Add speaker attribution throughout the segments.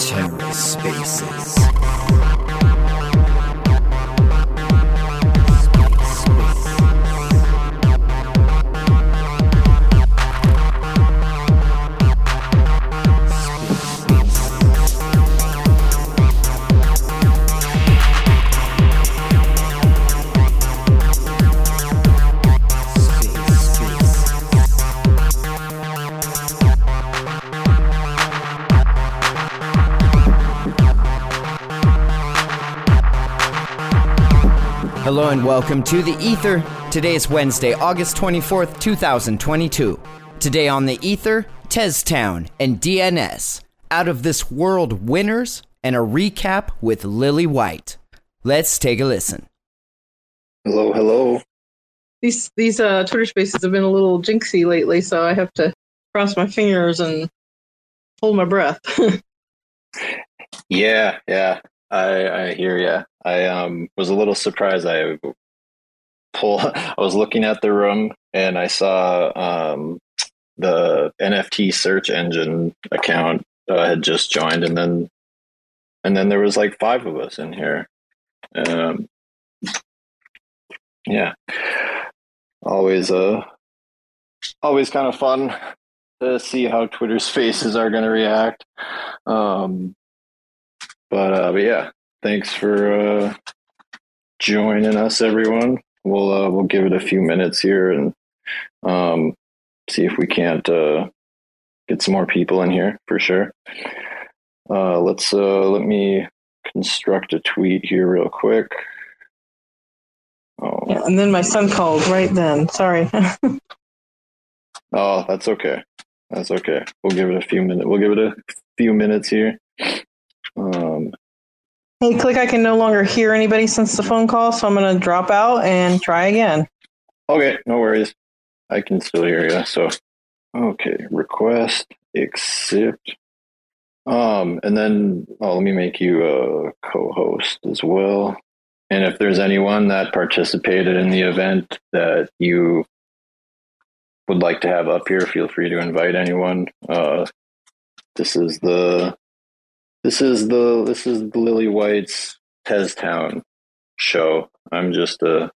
Speaker 1: TerraSpaces. Hello and welcome to the Ether. Today is Wednesday, August 24th, 2022. Today on the Ether, Teztown and DNS, Out of This World winners, and a recap with Lily White. Let's take a listen.
Speaker 2: Hello, hello.
Speaker 3: These these uh, Twitter spaces have been a little jinxy lately, so I have to cross my fingers and hold my breath.
Speaker 2: Yeah, yeah. I I hear ya. I um was a little surprised. I pull. I was looking at the room and I saw um the NFT search engine account uh, had just joined, and then and then there was like five of us in here. Um, yeah, always uh always kind of fun to see how Twitter's faces are going to react. Um, but uh, but yeah, thanks for uh, joining us, everyone. We'll uh, we'll give it a few minutes here and um, see if we can't uh, get some more people in here for sure. Uh, let's uh, let me construct a tweet here real quick. Oh,
Speaker 3: Yeah, and then my son called right then. Sorry.
Speaker 2: oh, that's okay. That's okay. We'll give it a few minutes. We'll give it a few minutes here. Um,
Speaker 3: hey, KLICK. I can no longer hear anybody since the phone call, so I'm going to drop out and try again.
Speaker 2: Okay, no worries. I can still hear you. So, okay, request, accept. Um, and then oh, let me make you a co-host as well. And if there's anyone that participated in the event that you would like to have up here, feel free to invite anyone. Uh, this is the this is the this is Lily White's Teztown show. I'm just a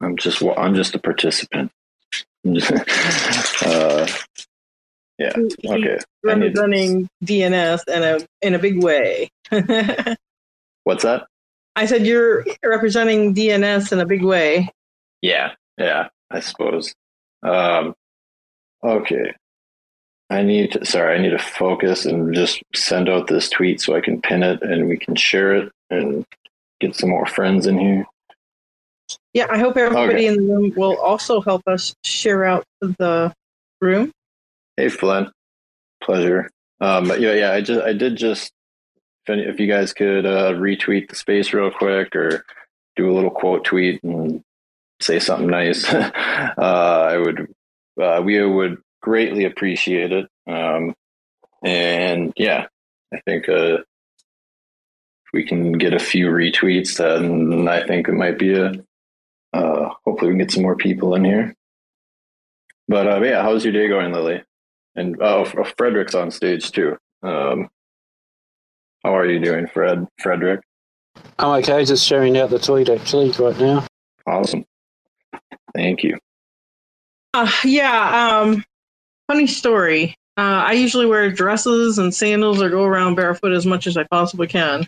Speaker 2: I'm just I'm just a participant. uh, yeah. Okay.
Speaker 3: Representing DNS in a in a big way.
Speaker 2: What's that?
Speaker 3: I said you're representing DNS in a big way.
Speaker 2: Yeah. Yeah. I suppose. Um, okay. I need to, sorry, I need to focus and just send out this tweet so I can pin it and we can share it and get some more friends in here.
Speaker 3: Yeah, I hope everybody
Speaker 2: Okay.
Speaker 3: in the room will also help us share out the room.
Speaker 2: Hey, Flynn. Pleasure. Um, but yeah, yeah, I just, I did just, if, any, if you guys could uh, retweet the space real quick or do a little quote tweet and say something nice, uh, I would, uh, we would greatly appreciate it. Um, and yeah, I think uh, if we can get a few retweets, then I think it might be a, uh, hopefully we can get some more people in here. But uh, yeah, how's your day going, Lily? And oh, Frederick's on stage too. Um, how are you doing, Fred? Frederick?
Speaker 4: I'm okay, just sharing out the tweet actually right now.
Speaker 2: Awesome. Thank you.
Speaker 3: Uh, yeah, um, funny story. Uh, I usually wear dresses and sandals or go around barefoot as much as I possibly can.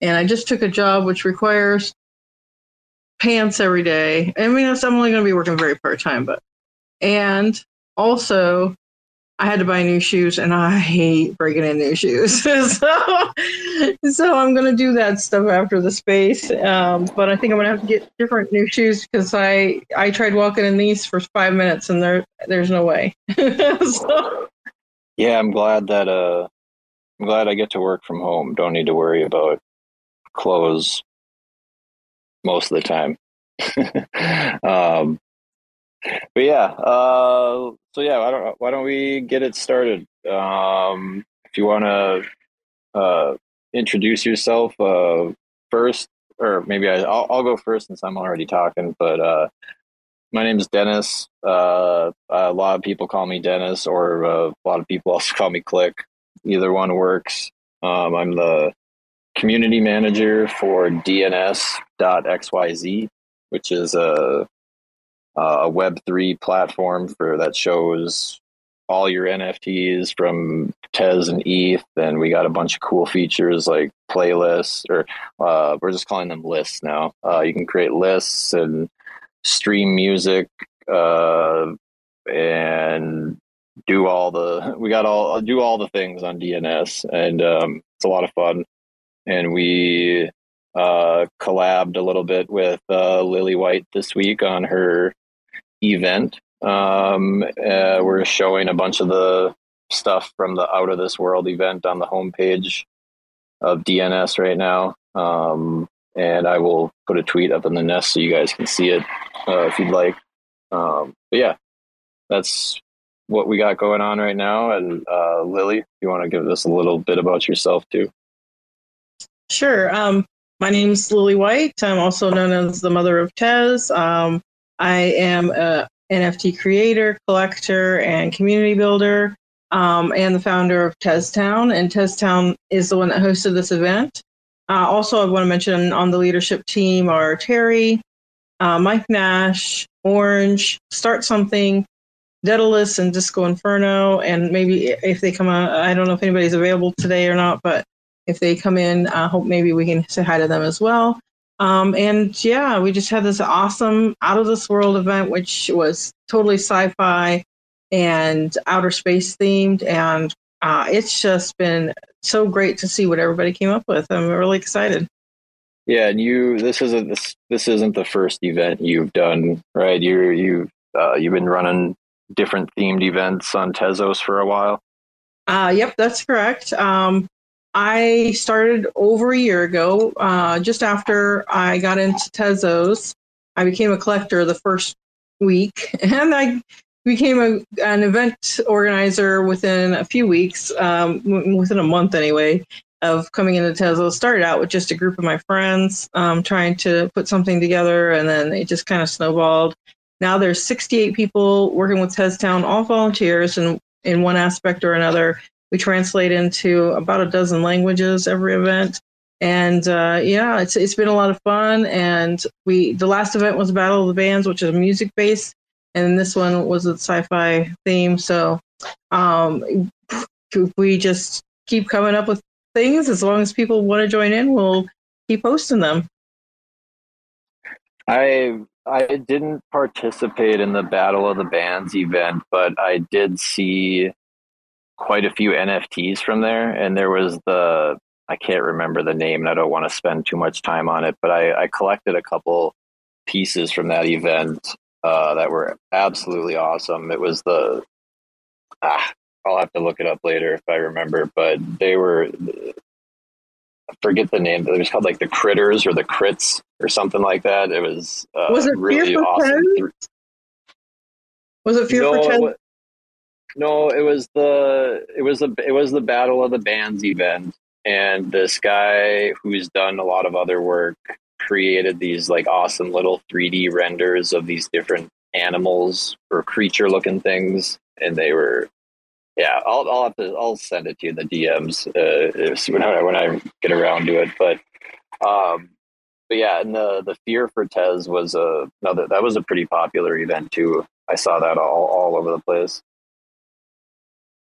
Speaker 3: And I just took a job which requires pants every day. I mean, I'm only going to be working very part time, but. And also, I had to buy new shoes, and I hate breaking in new shoes. so, so I'm going to do that stuff after the space. Um, but I think I'm going to have to get different new shoes because I I tried walking in these for five minutes, and there there's no way. so,
Speaker 2: Yeah, I'm glad that uh, I'm glad I get to work from home. Don't need to worry about clothes most of the time. um, but yeah, uh, so yeah, why don't why don't we get it started? Um, if you want to uh, introduce yourself uh, first, or maybe I, I'll, I'll go first since I'm already talking. But uh, my name is Dennis. Uh, a lot of people call me Dennis, or uh, a lot of people also call me KLICK. Either one works. Um, I'm the community manager for DNS.xyz, which is a a Web3 platform for that shows all your NFTs from Tez and ETH, and we got a bunch of cool features like playlists, or uh, we're just calling them lists now. Uh, you can create lists and stream music uh, and do all the we got all do all the things on DNS, and um, it's a lot of fun. And we uh, collabed a little bit with uh, Lily White this week on her event. Um, uh, we're showing a bunch of the stuff from the Out of This World event on the homepage of DNS right now. Um, and I will put a tweet up in the nest so you guys can see it uh, if you'd like. Um, but yeah, that's what we got going on right now. And uh, Lily, you want to give us a little bit about yourself too?
Speaker 3: Sure. Um, my name's Lily White. I'm also known as the mother of Tez. Um, I am a NFT creator, collector, and community builder, um, and the founder of TezTown. And TezTown is the one that hosted this event. Uh, also, I want to mention on the leadership team are Tery, uh, Mike Nash, Orange, Start Something, Daedalus, and Disco Inferno. And maybe if they come out, I don't know if anybody's available today or not, but if they come in, I hope maybe we can say hi to them as well. Um, and yeah, we just had this awesome out of this world event, which was totally sci fi and outer space themed. And uh, it's just been so great to see what everybody came up with. I'm really excited.
Speaker 2: Yeah, and you this isn't this this isn't the first event you've done, right? You you uh, you've been running different themed events on Tezos for a while.
Speaker 3: Uh, yep, that's correct. Um, I started over a year ago, uh, just after I got into Tezos. I became a collector the first week, and I became a, an event organizer within a few weeks, um, within a month anyway, of coming into Tezos. Started out with just a group of my friends um, trying to put something together, and then it just kind of snowballed. Now there's 68 people working with TezTown, all volunteers, and in one aspect or another. We translate into about a dozen languages every event. And uh, yeah, it's it's been a lot of fun. And we the last event was Battle of the Bands, which is music based, and this one was a sci-fi theme. So um, we just keep coming up with things. As long as people want to join in, we'll keep posting them.
Speaker 2: I I didn't participate in the Battle of the Bands event, but I did see quite a few NFTs from there, and there was the I can't remember the name, and I don't want to spend too much time on it, but I, I collected a couple pieces from that event uh, that were absolutely awesome. It was the ah, I'll have to look it up later if I remember, but they were I forget the name. It was called like the critters or the crits or something like that. It was uh,
Speaker 3: was it
Speaker 2: really awesome.
Speaker 3: Was it Fear
Speaker 2: no,
Speaker 3: for Ten?
Speaker 2: No, it was the it was the it was the Battle of the Bands event, and this guy who's done a lot of other work created these like awesome little 3D renders of these different animals or creature looking things, and they were yeah. I'll I'll have to I'll send it to you in the DMs uh, when I when I get around to it, but um. But yeah, and the the fear for Tez was a another that was a pretty popular event too. I saw that all all over the place.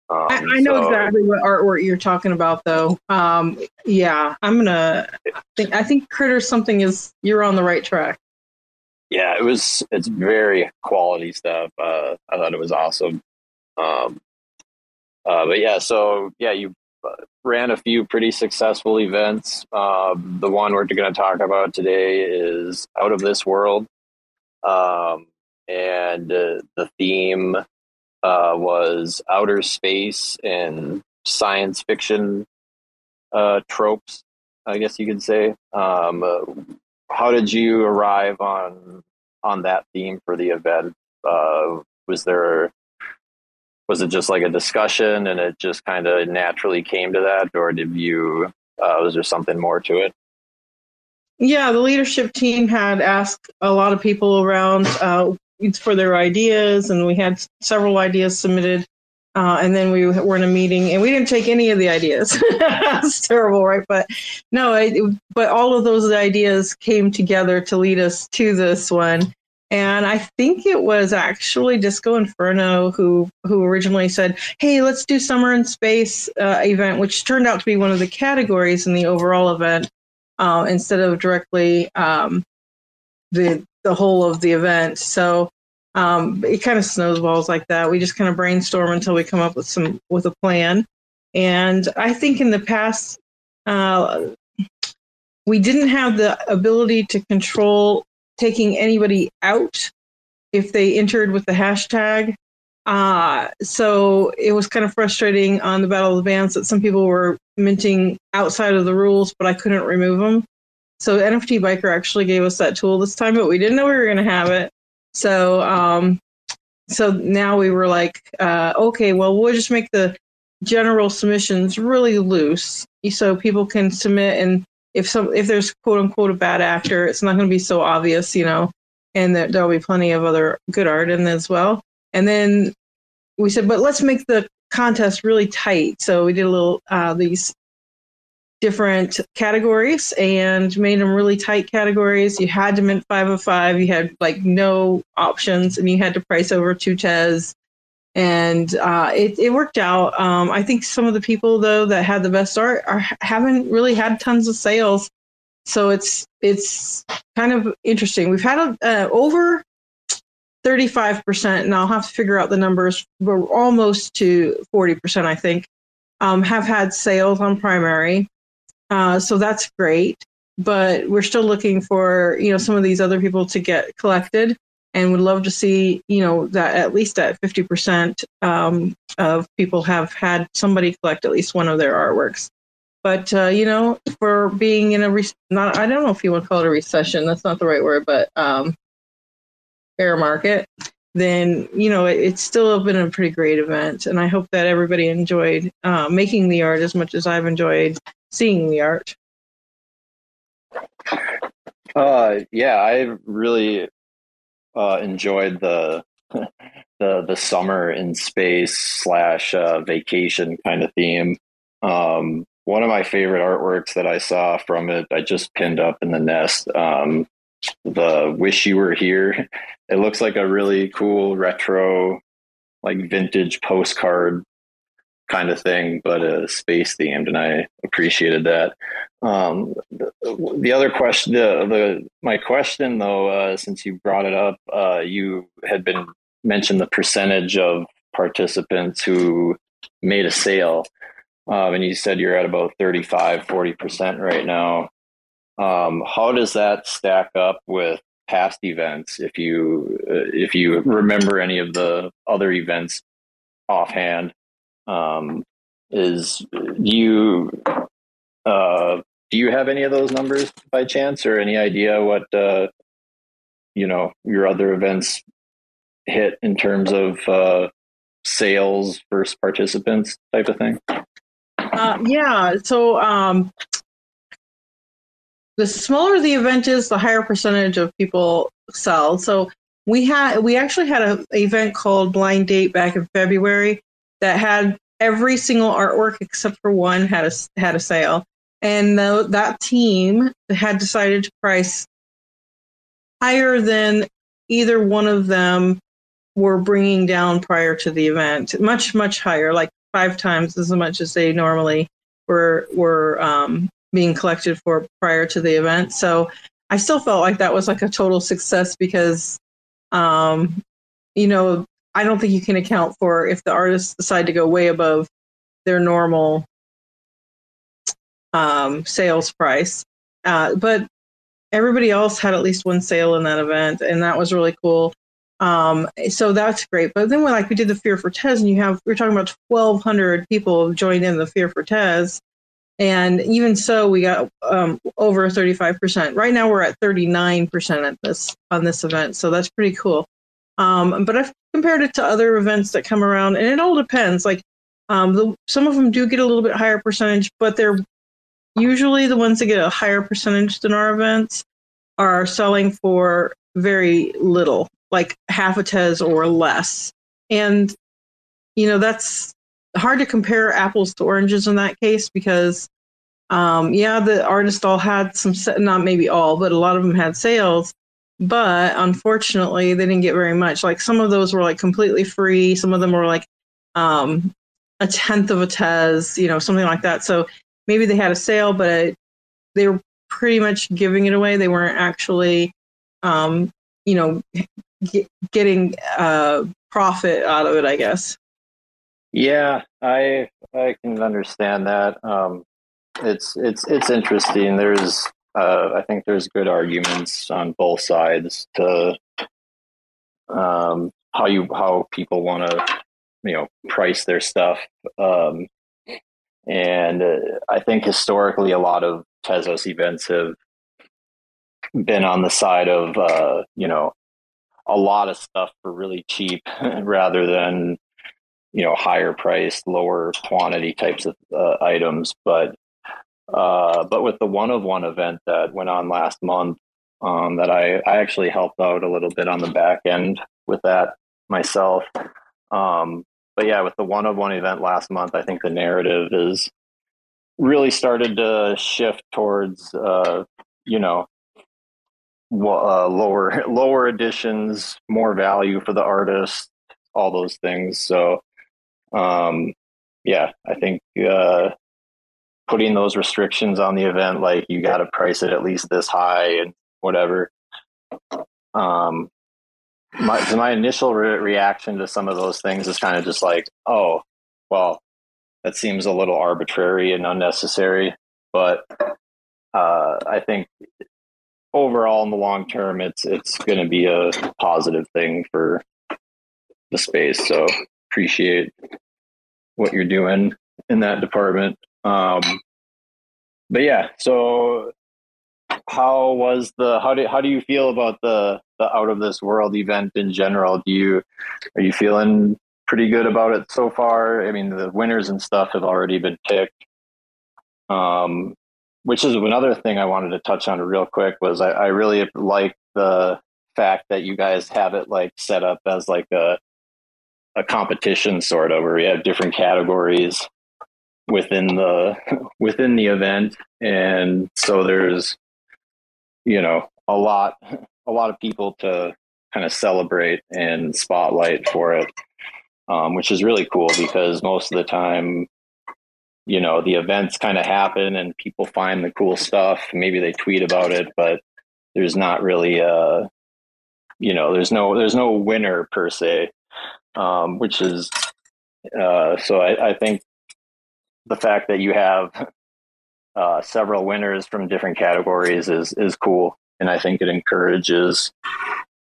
Speaker 3: Um, I, I, know so, exactly what artwork you're talking about, though. Um, yeah, I'm gonna think. I think Critter something is. You're on the right track.
Speaker 2: Yeah, it was. It's very quality stuff. Uh, I thought it was awesome. Um, uh, but yeah, so yeah, you uh, ran a few pretty successful events. Um, the one we're going to talk about today is Out of This World, um, and uh, the theme uh, was outer space and science fiction uh, tropes, I guess you could say. Um, uh, how did you arrive on on that theme for the event? Uh, was there was it just like a discussion and it just kind of naturally came to that, or did you uh, was there something more to it?
Speaker 3: Yeah, the leadership team had asked a lot of people around uh, for their ideas, and we had several ideas submitted. Uh, and then we were in a meeting, and we didn't take any of the ideas. It's terrible, right? But no, I, but all of those ideas came together to lead us to this one. And I think it was actually Disco Inferno who who originally said, "Hey, let's do Summer in Space uh, event," which turned out to be one of the categories in the overall event uh, instead of directly um, the the whole of the event. So um, it kind of snowballs like that. We just kind of brainstorm until we come up with some with a plan. And I think in the past, uh, we didn't have the ability to control taking anybody out if they entered with the hashtag. Uh, so it was kind of frustrating on the Battle of the Bands that some people were minting outside of the rules, but I couldn't remove them. So NFT Biker actually gave us that tool this time, but we didn't know we were going to have it. So, um, so now we were like, uh, okay, well, we'll just make the general submissions really loose, so people can submit. And if some, if there's quote unquote a bad actor, it's not going to be so obvious, you know. And that there'll be plenty of other good art in as well. And then we said, but let's make the contest really tight. So we did a little uh, these different categories and made them really tight categories. You had to mint five of five. You had like no options, and you had to price over two tez. And uh, it, it worked out. Um, I think some of the people though that had the best art are haven't really had tons of sales, so it's it's kind of interesting. We've had uh, over 35%, and I'll have to figure out the numbers. We're almost to 40%, I think, um, have had sales on primary. Uh, so that's great. But we're still looking for, you know, some of these other people to get collected and would love to see, you know, that at least at 50% um, of people have had somebody collect at least one of their artworks. But, uh, you know, for being in a, re- not, I don't know if you want to call it a recession, that's not the right word, but um, bear market, then you know it, it's still been a pretty great event, and I hope that everybody enjoyed uh, making the art as much as I've enjoyed seeing the art.
Speaker 2: Uh, yeah, I really uh, enjoyed the the the summer in space slash uh, vacation kind of theme. Um, one of my favorite artworks that I saw from it, I just pinned up in the nest. Um, the "Wish You Were Here." It looks like a really cool retro, like vintage postcard kind of thing, but uh, space themed, and I appreciated that. Um, the, the, other question, the, the my question though, uh, since you brought it up, uh, you had been mentioned the percentage of participants who made a sale, um, and you said you're at about 35, 40 percent right now. Um, how does that stack up with past events? If you uh, if you remember any of the other events offhand, um, is you uh, do you have any of those numbers by chance, or any idea what uh, you know your other events hit in terms of uh, sales versus participants type of thing?
Speaker 3: Uh, yeah. So um, the smaller the event is, the higher percentage of people sell. So we had we actually had an event called Blind Date back in February that had every single artwork except for one had a had a sale, and the, that team had decided to price higher than either one of them were bringing down prior to the event, much much higher, like five times as much as they normally were were um, being collected for prior to the event. So I still felt like that was like a total success because, um, you know, I don't think you can account for if the artists decide to go way above their normal um, sales price. Uh, but everybody else had at least one sale in that event, and that was really cool. Um, so that's great. But then, when like we did the Fear for Tez, and you have we're talking about 1,200 people joined in the Fear for Tez, and even so, we got um, over 35%. Right now, we're at 39% at this on this event, so that's pretty cool. Um, but I've compared it to other events that come around, and it all depends. Like um, the, some of them do get a little bit higher percentage, but they're usually the ones that get a higher percentage than our events are selling for very little. like half a tez or less. And, you know, that's hard to compare apples to oranges in that case because, um, yeah, the artists all had some, not maybe all, but a lot of them had sales. But unfortunately, they didn't get very much. Like some of those were like completely free. Some of them were like um, a tenth of a tez you know, something like that. So maybe they had a sale, but it, they were pretty much giving it away. They weren't actually, um, you know, get, getting uh, profit out of it. I guess.
Speaker 2: Yeah, I I can understand that. Um, it's it's it's interesting. There's uh, I think there's good arguments on both sides to um, how you how people want to you know price their stuff. Um, and uh, I think historically, a lot of Tezos events have been on the side of uh, you know a lot of stuff for really cheap rather than you know higher priced, lower quantity types of uh, items. But uh, but with the one of one event that went on last month, um, that I I actually helped out a little bit on the back end with that myself. Um, but yeah, with the one of one event last month, I think the narrative is really started to shift towards, uh, you know, uh, lower lower editions, more value for the artist, all those things. So, um, yeah, I think uh, putting those restrictions on the event, like you got to price it at least this high and whatever. Um, my my initial re- reaction to some of those things is kind of just like, oh, well, that seems a little arbitrary and unnecessary. But uh, I think overall, in the long term, it's it's going to be a positive thing for the space. So appreciate what you're doing in that department. Um, but yeah, so how was the how do how do you feel about the the out of this world event in general? Do you are you feeling pretty good about it so far? I mean, the winners and stuff have already been picked. Um, which is another thing I wanted to touch on real quick was I, I really like the fact that you guys have it like set up as like a a competition sort of where we have different categories within the within the event. And so there's you know a lot a lot of people to kind of celebrate and spotlight for it um, which is really cool because most of the time you know the events kind of happen and people find the cool stuff. Maybe they tweet about it but there's not really a you know there's no there's no winner per se um, which is uh, so I, I, think the fact that you have uh, several winners from different categories is is cool, and I think it encourages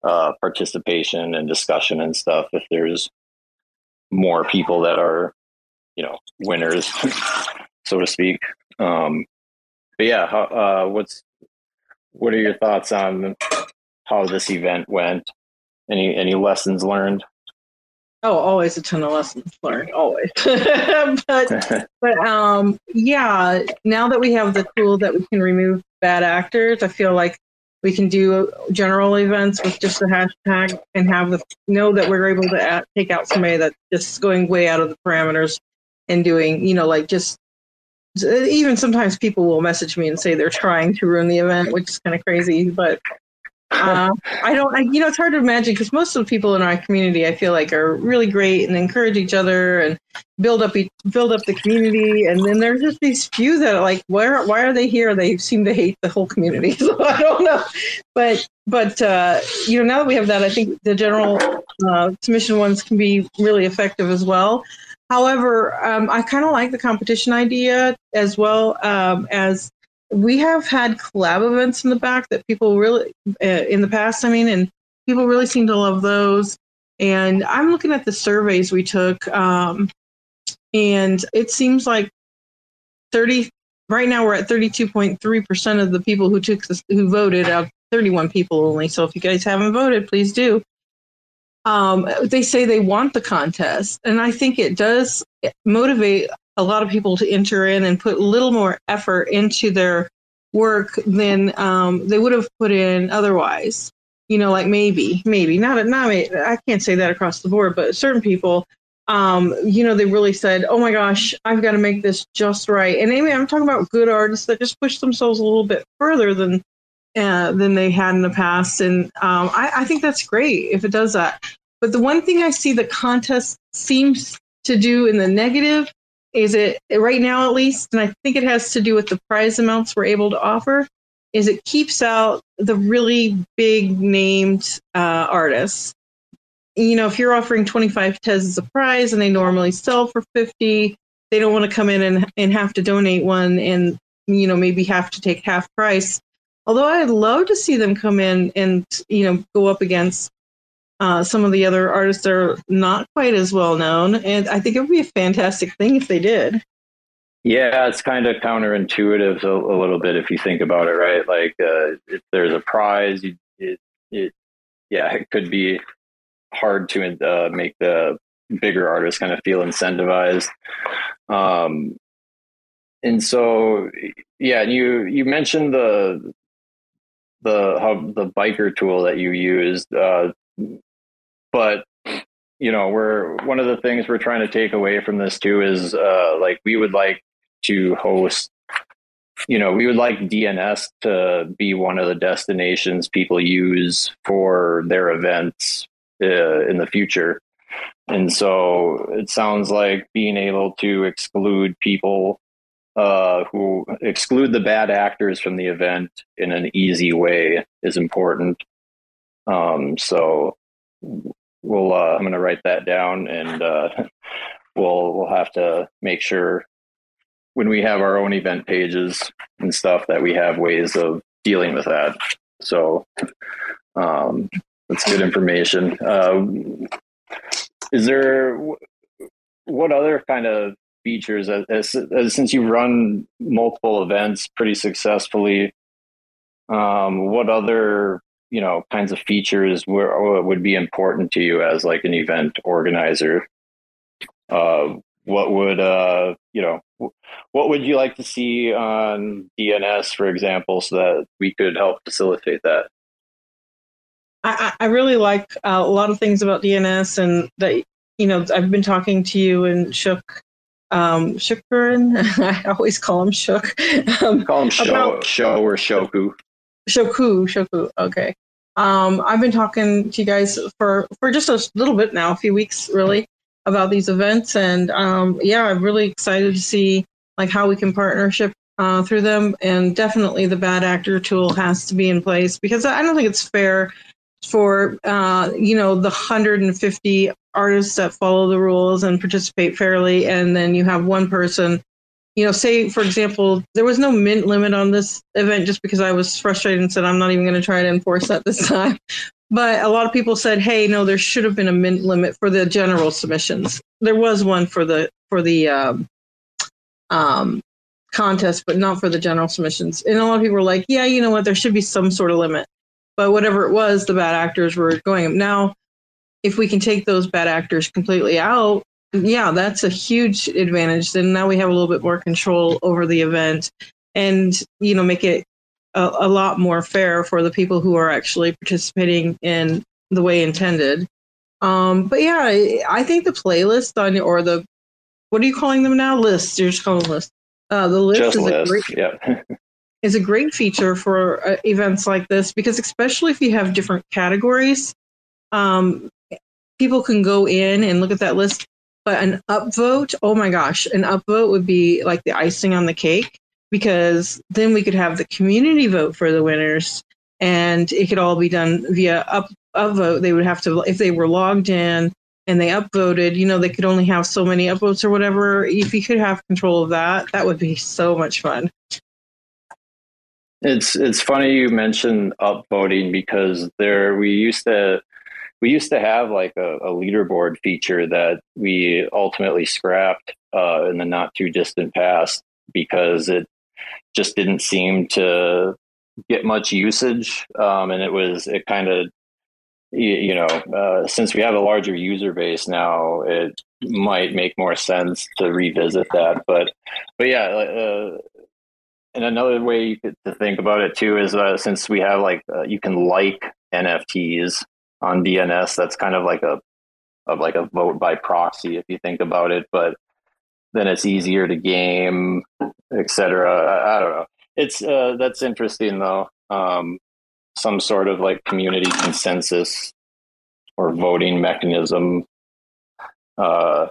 Speaker 2: uh, participation and discussion and stuff. If there's more people that are, you know, winners, so to speak. Um, but yeah, uh, what's what are your thoughts on how this event went? Any any lessons learned?
Speaker 3: Oh, always a ton of lessons learned, always. but but um yeah, now that we have the tool that we can remove bad actors, I feel like we can do general events with just the hashtag and have the know that we're able to at, take out somebody that's just going way out of the parameters and doing, you know, like just even sometimes people will message me and say they're trying to ruin the event, which is kind of crazy, but uh, I don't, I, you know, it's hard to imagine because most of the people in our community, I feel like, are really great and encourage each other and build up, build up the community. And then there's just these few that are like, where, why are they here? They seem to hate the whole community. So I don't know, but, but uh, you know, now that we have that, I think the general uh, submission ones can be really effective as well. However, um, I kind of like the competition idea as well um, as we have had collab events in the back that people really uh, in the past i mean and people really seem to love those. And i'm looking at the surveys we took um, and it seems like 30 right now we're at 32.3% of the people who took this, who voted out 31 people only. So if you guys haven't voted please do. Um, they say they want the contest and i think it does motivate a lot of people to enter in and put a little more effort into their work than um, they would have put in otherwise. you know, like maybe, maybe not, not, I can't say that across the board, but certain people, um, you know, they really said, "Oh my gosh, I've got to make this just right." And maybe I'm talking about good artists that just push themselves a little bit further than uh, than they had in the past, and um, I, I think that's great if it does that. But the one thing I see the contest seems to do in the negative is it right now at least, and I think it has to do with the prize amounts we're able to offer. Is it keeps out the really big named uh, artists you know, if you're offering 25 tez as a prize and they normally sell for 50, they don't want to come in and, and have to donate one and, you know, maybe have to take half price. Although I'd love to see them come in and, you know, go up against uh, some of the other artists are not quite as well known. And I think it would be a fantastic thing if they did.
Speaker 2: Yeah, it's kind of counterintuitive a, a little bit if you think about it, right? Like, uh, if there's a prize, it, it, yeah, it could be hard to uh, make the bigger artists kind of feel incentivized. Um, and so, yeah, you you mentioned the the how the biker tool that you used, uh, but you know, we're one of the things we're trying to take away from this too is uh, like we would like to host. You know, we would like DNS to be one of the destinations people use for their events uh, in the future. And so it sounds like being able to exclude people uh, who exclude the bad actors from the event in an easy way is important. Um, so we'll uh, I'm going to write that down, and uh, we'll we'll have to make sure when we have our own event pages and stuff that we have ways of dealing with that. So um, that's good information. Uh, is there what other kind of features, as, as, as, since you run multiple events pretty successfully, um, what other you know kinds of features were, would be important to you as like an event organizer? Uh, what would uh, you know? What would you like to see on DNS, for example, so that we could help facilitate that?
Speaker 3: I, I really like uh, a lot of things about DNS and that, you know, I've been talking to you and Shook, um. I always call him Shook.
Speaker 2: Um, call him Show, about, Show or Shoku.
Speaker 3: Shoku, Shoku. Okay. Um, I've been talking to you guys for, for just a little bit now, a few weeks really, about these events. And um, yeah, I'm really excited to see like how we can partnership uh, through them. And definitely the bad actor tool has to be in place because I don't think it's fair for uh, you know the 150 artists that follow the rules and participate fairly and then you have one person you know say for example there was no mint limit on this event just because i was frustrated and said i'm not even going to try to enforce that this time. But a lot of people said hey no there should have been a mint limit for the general submissions. There was one for the for the um, um, contest but not for the general submissions. And a lot of people were like yeah you know what? There should be some sort of limit. But whatever it was, the bad actors were going. Now, if we can take those bad actors completely out, yeah, that's a huge advantage. Then now we have a little bit more control over the event, and you know, make it a, a lot more fair for the people who are actually participating in the way intended. Um, but yeah, I, I think the playlist on or the what are you calling them now? Lists. You're just calling lists. Uh, the list
Speaker 2: just
Speaker 3: is
Speaker 2: list.
Speaker 3: a great,
Speaker 2: yeah.
Speaker 3: is a great feature for uh, events like this because especially if you have different categories um, people can go in and look at that list but an upvote oh my gosh an upvote would be like the icing on the cake because then we could have the community vote for the winners and it could all be done via up upvote. They would have to if they were logged in and they upvoted you know they could only have so many upvotes or whatever. If you could have control of that that would be so much fun.
Speaker 2: It's it's funny you mentioned upvoting because there we used to we used to have like a, a leaderboard feature that we ultimately scrapped uh, in the not too distant past because it just didn't seem to get much usage um, and it was it kind of you, you, know uh, since we have a larger user base now it might make more sense to revisit that but but yeah uh, and another way to think about it too is uh, since we have like uh, you can like NFTs on DNS. That's kind of like a of like a vote by proxy if you think about it, but then it's easier to game, etc. I, I, don't know. It's uh, that's interesting though. Um, some sort of like community consensus or voting mechanism. Uh,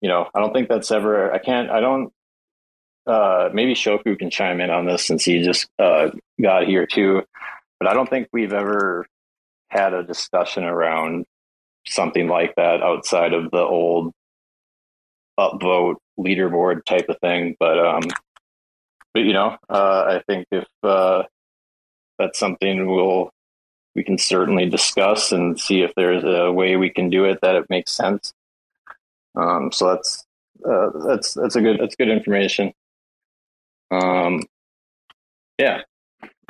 Speaker 2: you know, I don't think that's ever. I can't. I don't. Uh, maybe Shoku can chime in on this since he just uh, got here too. But I don't think we've ever had a discussion around something like that outside of the old upvote leaderboard type of thing. But um, but you know, uh, I think if uh, that's something we'll we can certainly discuss and see if there's a way we can do it that it makes sense. Um, so that's uh, that's that's a good that's good information. Um, yeah.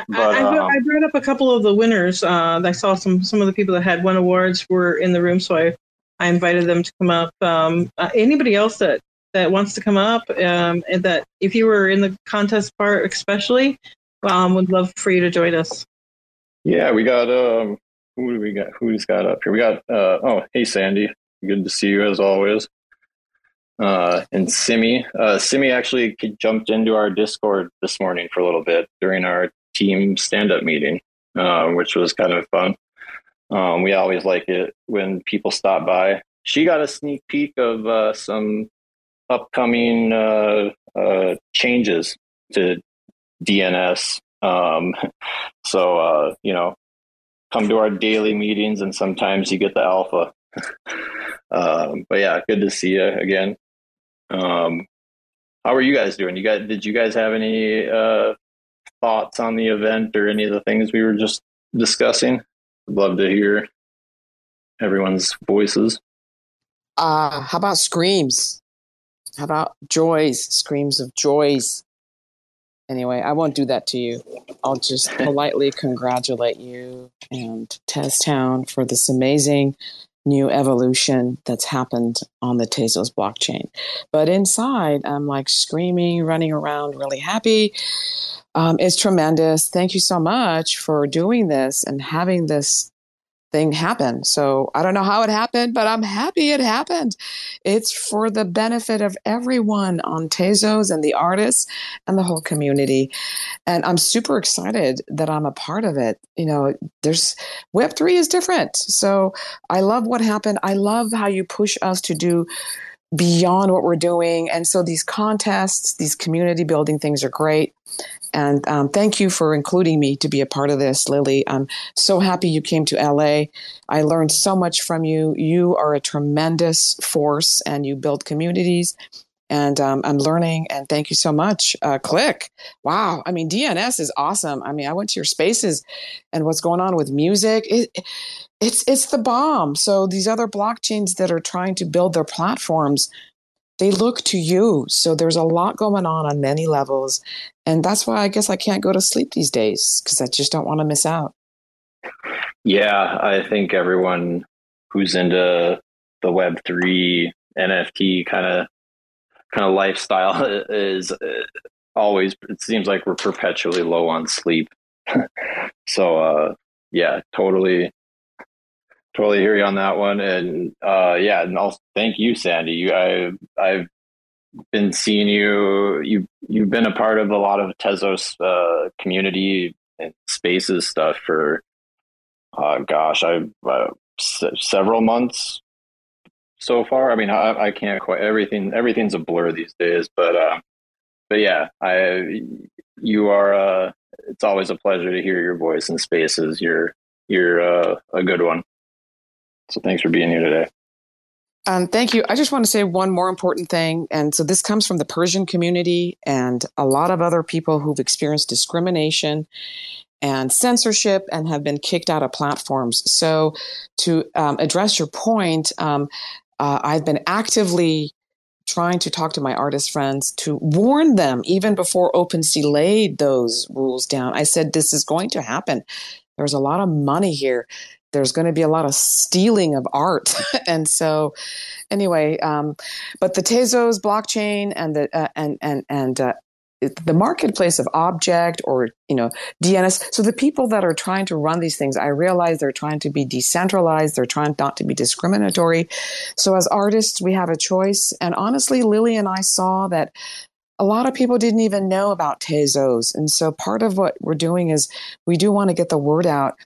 Speaker 3: But, I, I, um, I, brought up a couple of the winners. Uh, I saw some some of the people that had won awards were in the room, so I I invited them to come up. Um, uh, anybody else that that wants to come up, um, and that if you were in the contest part, especially, um, would love for you to join us.
Speaker 2: Yeah, we got um, who do we got? Who's got up here? We got uh, oh, hey Sandy, good to see you as always. Uh, and Simii, uh, Simii actually jumped into our Discord this morning for a little bit during our team stand-up meeting, uh, which was kind of fun. Um, we always like it when people stop by. She got a sneak peek of uh, some upcoming uh, uh, changes to DNS. Um, so uh, you know, come to our daily meetings, and sometimes you get the alpha. um, but yeah, good to see you again. Um, how are you guys doing? You guys, did you guys have any uh, thoughts on the event or any of the things we were just discussing? I'd love to hear everyone's voices.
Speaker 5: Uh, how about screams? How about joys, screams of joys? Anyway, I won't do that to you. I'll just politely congratulate you and Test Teztown for this amazing new evolution that's happened on the Tezos blockchain. But inside, I'm like screaming, running around, really happy. Um, it's tremendous. Thank you so much for doing this and having this thing happen. So I don't know how it happened, but I'm happy it happened. It's for the benefit of everyone on Tezos and the artists and the whole community. And I'm super excited that I'm a part of it. You know, there's Web3 is different. So I love what happened. I love how you push us to do beyond what we're doing. And so these contests, these community building things are great. And um, thank you for including me to be a part of this, Lily. I'm so happy you came to LA. I learned so much from you. You are a tremendous force and you build communities. And um, I'm learning, and thank you so much. Uh, KLICK. Wow. I mean, DNS is awesome. I mean, I went to your spaces and what's going on with music. It, it's, it's the bomb. So these other blockchains that are trying to build their platforms, they look to you. So there's a lot going on on many levels. And that's why I guess I can't go to sleep these days because I just don't want to miss out.
Speaker 2: Yeah, I think everyone who's into the Web3 NFT kind of kind of lifestyle is uh, always it seems like we're perpetually low on sleep. so uh yeah, totally totally hear you on that one. And uh, yeah, and also thank you, Sandy. You, I, I've been seeing you. You, you've been a part of a lot of Tezos uh, community and spaces stuff for, uh, gosh, I uh, s- several months so far. I mean, I, I can't quite everything. Everything's a blur these days, but uh, but yeah, I you are. Uh, it's always a pleasure to hear your voice in spaces. You're you're uh, a good one. So thanks for being here today.
Speaker 5: Um, thank you. I just want to say one more important thing. And so this comes from the Persian community and a lot of other people who've experienced discrimination and censorship and have been kicked out of platforms. So to um, address your point, um, uh, I've been actively trying to talk to my artist friends to warn them even before OpenSea laid those rules down. I said, this is going to happen. There's a lot of money here there's going to be a lot of stealing of art. and so, anyway, um, but the Tezos blockchain and the uh, and and and uh, the marketplace of objkt or you know DNS. So the people that are trying to run these things, I realize they're trying to be decentralized. They're trying not to be discriminatory. So as artists, we have a choice. And honestly, Lily and I saw that a lot of people didn't even know about Tezos. And so part of what we're doing is we do want to get the word out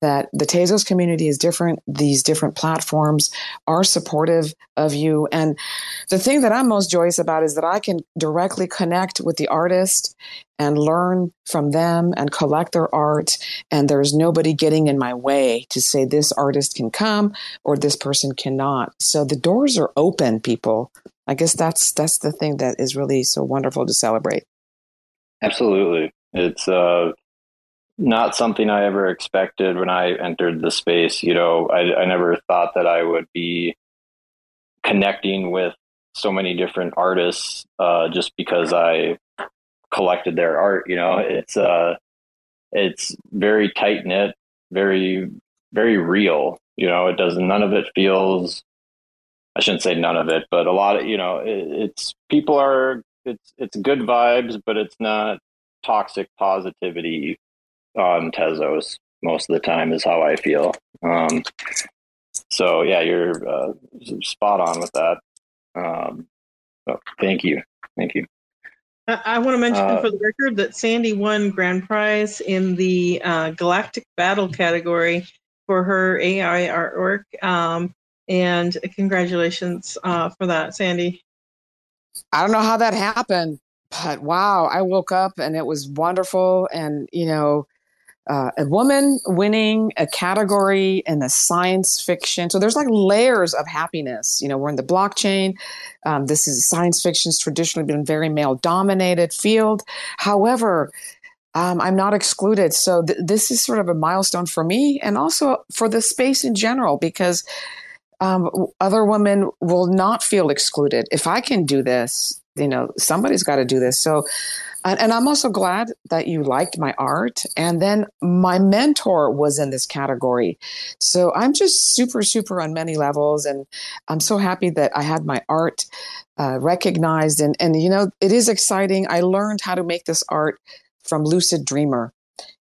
Speaker 5: that the Tezos community is different. These different platforms are supportive of you. And the thing that I'm most joyous about is that I can directly connect with the artist and learn from them and collect their art. And there's nobody getting in my way to say this artist can come or this person cannot. So the doors are open, people. I guess that's that's the thing that is really so wonderful to celebrate.
Speaker 2: Absolutely. It's uh not something I ever expected when I entered the space. You know, I, I never thought that I would be connecting with so many different artists uh, just because I collected their art. You know, it's uh, it's very tight knit, very very real. You know, it does none of it feels. I shouldn't say none of it, but a lot of you know, it, it's people are it's it's good vibes, but it's not toxic positivity on Tezos most of the time is how I feel. Um, so yeah, you're uh, spot on with that. Um, so thank you, thank you.
Speaker 3: I, I want to mention uh, for the record that Sandy won grand prize in the uh, Galactic Battle category for her AI artwork. Um, and congratulations uh, for that, Sandy.
Speaker 5: I don't know how that happened, but wow, I woke up and it was wonderful. And, you know, uh, a woman winning a category in the science fiction. So there's like layers of happiness. You know, we're in the blockchain. Um, this is science fiction's traditionally been very male dominated field. However, um, I'm not excluded. So th- this is sort of a milestone for me and also for the space in general because um, other women will not feel excluded. If I can do this, you know, somebody's got to do this. So and, and I'm also glad that you liked my art. And then my mentor was in this category. So I'm just super, super on many levels. And I'm so happy that I had my art uh, recognized. And, and, you know, it is exciting. I learned how to make this art from Lucid Dreamer.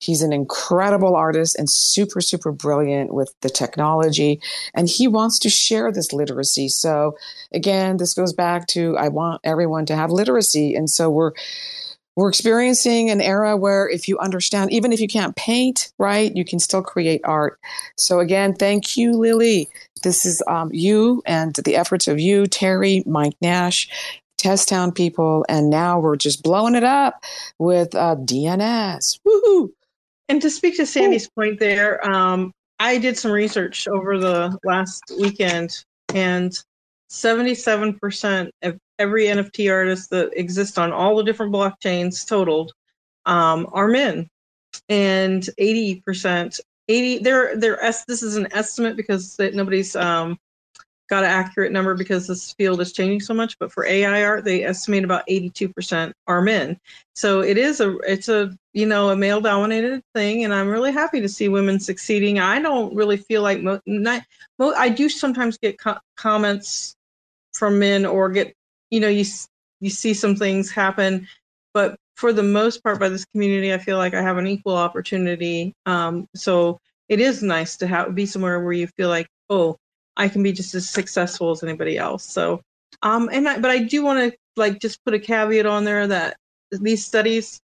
Speaker 5: He's an incredible artist and super, super brilliant with the technology. And he wants to share this literacy. So, again, this goes back to I want everyone to have literacy. And so we're we're experiencing an era where if you understand, even if you can't paint, right, you can still create art. So again, thank you, Lily. This is um, you and the efforts of you, Tery, Mike Nash, Teztown people, and now we're just blowing it up with uh, DNS. Woohoo!
Speaker 3: And to speak to Sandy's point there, um, I did some research over the last weekend, and 77% of every NFT artist that exists on all the different blockchains totaled um, are men, and 80%, 80 they're they're this is an estimate because nobody's um, got an accurate number because this field is changing so much. But for AI art, they estimate about 82% are men. So it is a it's a you know a male dominated thing, and I'm really happy to see women succeeding. I don't really feel like mo- not, mo- I do sometimes get co- comments from men or get you know you you see some things happen but for the most part by this community i feel like i have an equal opportunity um, so it is nice to have be somewhere where you feel like oh i can be just as successful as anybody else so um and I, but i do want to like just put a caveat on there that these studies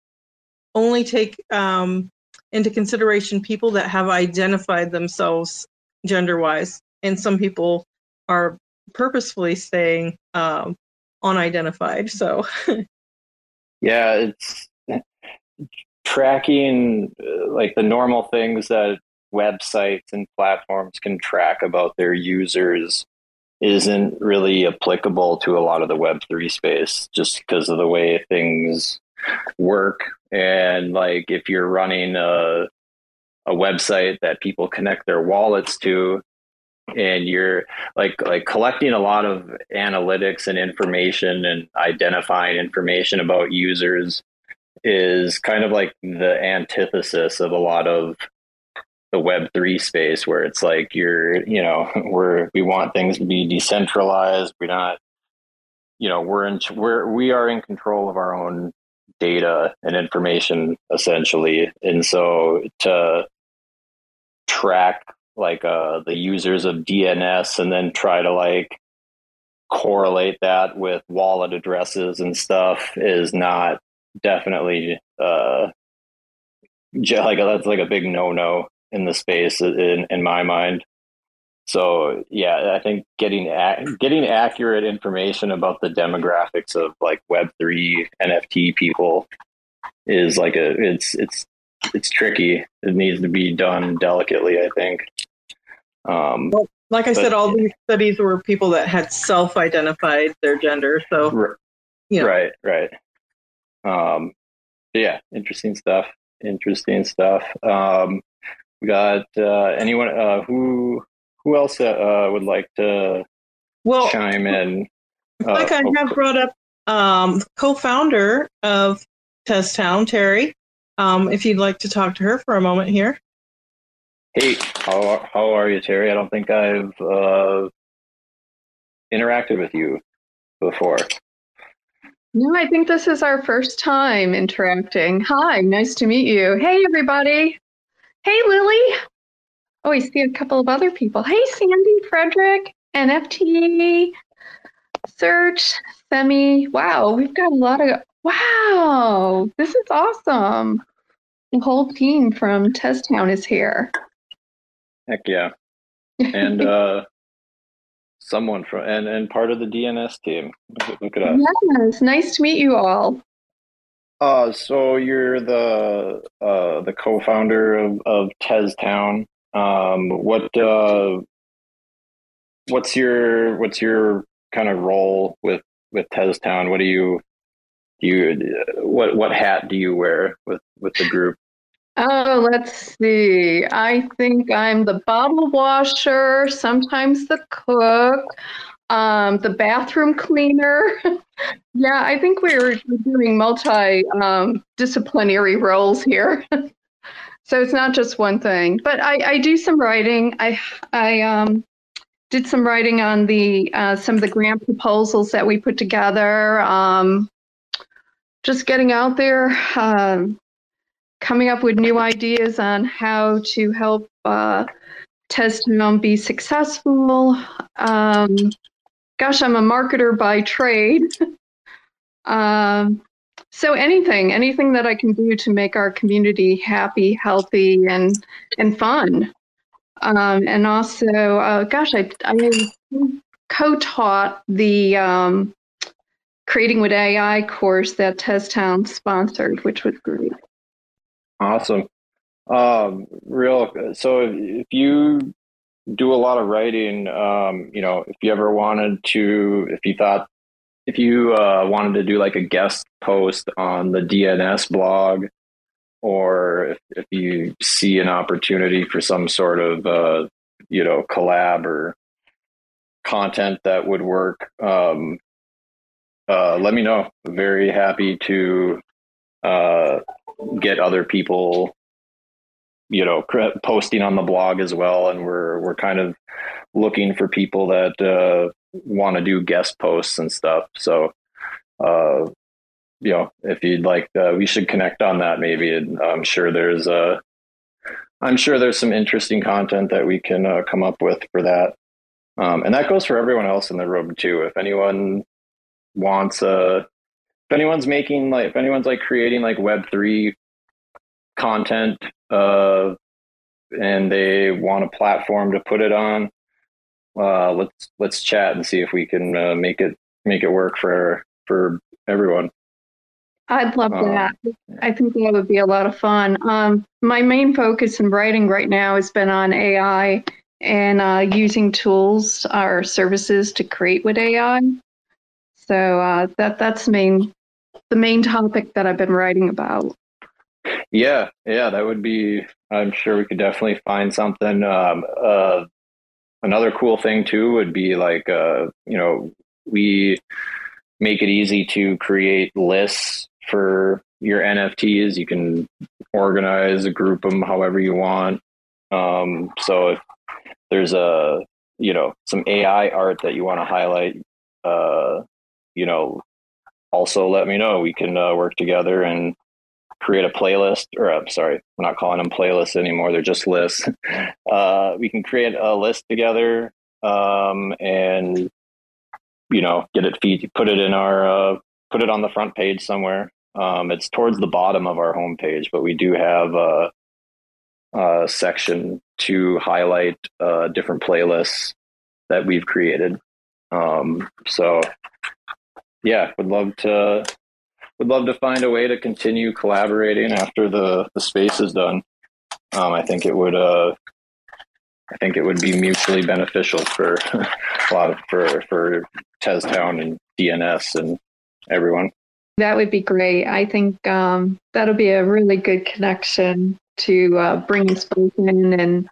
Speaker 3: only take um, into consideration people that have identified themselves gender wise and some people are purposefully staying um, unidentified. So,
Speaker 2: yeah, it's tracking uh, like the normal things that websites and platforms can track about their users isn't really applicable to a lot of the web3 space just because of the way things work. And like if you're running a a website that people connect their wallets to and you're like like collecting a lot of analytics and information and identifying information about users is kind of like the antithesis of a lot of the web 3 space where it's like you're you know we're we want things to be decentralized we're not you know we're in we're we are in control of our own data and information essentially. And so to track like uh, the users of DNS and then try to like correlate that with wallet addresses and stuff is not definitely uh, like that's like a big no no in the space in in my mind. So yeah, I think getting getting accurate information about the demographics of like Web three NFT people is like a it's it's it's tricky. It needs to be done delicately. I think. Um,
Speaker 3: well, like I but, said, all these studies were people that had self-identified their gender. So,
Speaker 2: you know. right, right. Um, yeah, interesting stuff. Interesting stuff. Um, we got uh, anyone uh, who who else uh, would like to well, chime in?
Speaker 3: Like I uh, have brought up, um, co-founder of Test Town, Tery. Um, if you'd like to talk to her for a moment here.
Speaker 2: Hey, how how are you, Tery? I don't think I've uh, interacted with you before.
Speaker 6: No, I think this is our first time interacting. Hi, nice to meet you. Hey, everybody. Hey, Lily. Oh, I see a couple of other people. Hey, Sandy, Frederick, NFT, Search, Simii. Wow, we've got a lot of. Wow, this is awesome. The whole team from Teztown is here.
Speaker 2: Heck yeah. And uh someone from and, and part of the DNS team. Look, at us.
Speaker 6: Yes, nice to meet you all.
Speaker 2: Uh so you're the uh the co-founder of, of Teztown. Um what uh what's your what's your kind of role with with Teztown? What do you do you what what hat do you wear with with the group?
Speaker 6: Oh, let's see. I think I'm the bottle washer, sometimes the cook, um, the bathroom cleaner. yeah, I think we're, doing multi um, disciplinary roles here. so it's not just one thing. But I, I do some writing. I I um, did some writing on the uh, some of the grant proposals that we put together. Um, just getting out there. Um, coming up with new ideas on how to help uh, Teztown be successful. Um, gosh, I'm a marketer by trade. um, so anything, anything that I can do to make our community happy, healthy, and and fun. Um, and also, uh, gosh, I, I co-taught the um, Creating with AI course that Teztown sponsored, which was great.
Speaker 2: Awesome. Um, real. So if you do a lot of writing, um, you know, if you ever wanted to, if you thought, if you uh, wanted to do like a guest post on the DNS blog, or if, if you see an opportunity for some sort of, uh, you know, collab or content that would work, um, uh, let me know. Very happy to uh, get other people you know posting on the blog as well and we're we're kind of looking for people that uh, want to do guest posts and stuff. So uh, you know if you'd like uh, we should connect on that maybe i'm sure there's uh i'm sure there's some interesting content that we can uh, come up with for that. Um, and that goes for everyone else in the room too. If anyone wants a uh, if anyone's making like if anyone's like creating like web 3 content uh and they want a platform to put it on uh let's let's chat and see if we can uh, make it make it work for for everyone
Speaker 6: I'd love um, that. I think that would be a lot of fun. Um, my main focus in writing right now has been on AI and uh, using tools or services to create with AI. So uh, that that's main the main topic that I've been writing about.
Speaker 2: Yeah, yeah, that would be. I'm sure we could definitely find something. Um, uh, another cool thing too would be like, uh, you know, we make it easy to create lists for your NFTs. You can organize, group them however you want. Um, so if there's a, you know, some AI art that you want to highlight, uh, you know, also let me know. We can uh, work together and create a playlist, or I'm sorry, we're not calling them playlists anymore. They're just lists. Uh, we can create a list together um, and you know get it feed, put it in our, uh, put it on the front page somewhere. Um, it's towards the bottom of our homepage, but we do have a, a section to highlight uh, different playlists that we've created. Um, so yeah, would love to would love to find a way to continue collaborating after the the space is done. Um, I think it would uh, I think it would be mutually beneficial for a lot of for for Teztown and DNS and everyone.
Speaker 6: That would be great. I think um, that'll be a really good connection to uh, bring us both in and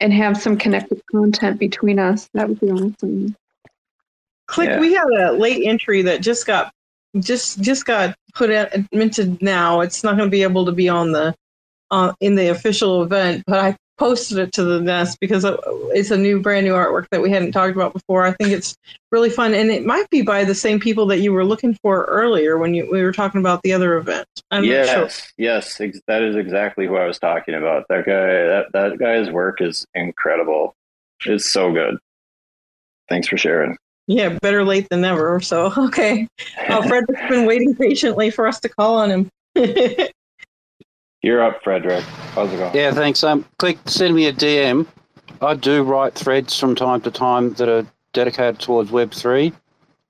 Speaker 6: and have some connected content between us. That would be awesome.
Speaker 3: KLICK.
Speaker 2: Yeah.
Speaker 3: We had a late entry that just got just just got put out minted now. It's not going to be able to be on the uh, in the official event, but I posted it to the nest because it's a new brand new artwork that we hadn't talked about before. I think it's really fun, and it might be by the same people that you were looking for earlier when you we were talking about the other event. I'm
Speaker 2: yes,
Speaker 3: sure.
Speaker 2: yes, ex- that is exactly who I was talking about. That guy, that that guy's work is incredible. It's so good. Thanks for sharing.
Speaker 3: Yeah, better late than never. So okay, uh, Frederick's been waiting patiently for us to call on him.
Speaker 2: You're up, Frederick. How's it going?
Speaker 4: Yeah, thanks. Um, KLICK send me a DM. I do write threads from time to time that are dedicated towards Web three,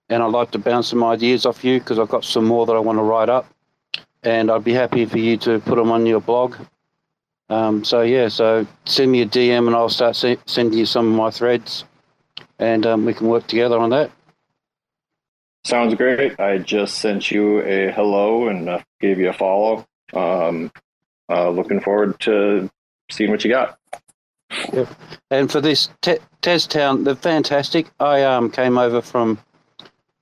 Speaker 4: and I'd like to bounce some ideas off you because I've got some more that I want to write up, and I'd be happy for you to put them on your blog. Um, so yeah, so send me a DM and I'll start se- sending you some of my threads, and um, we can work together on that.
Speaker 2: Sounds great. I just sent you a hello and uh, gave you a follow. Um, uh, looking forward to seeing what you got. Yep.
Speaker 4: And for this Te- Teztown, they're fantastic. I um, came over from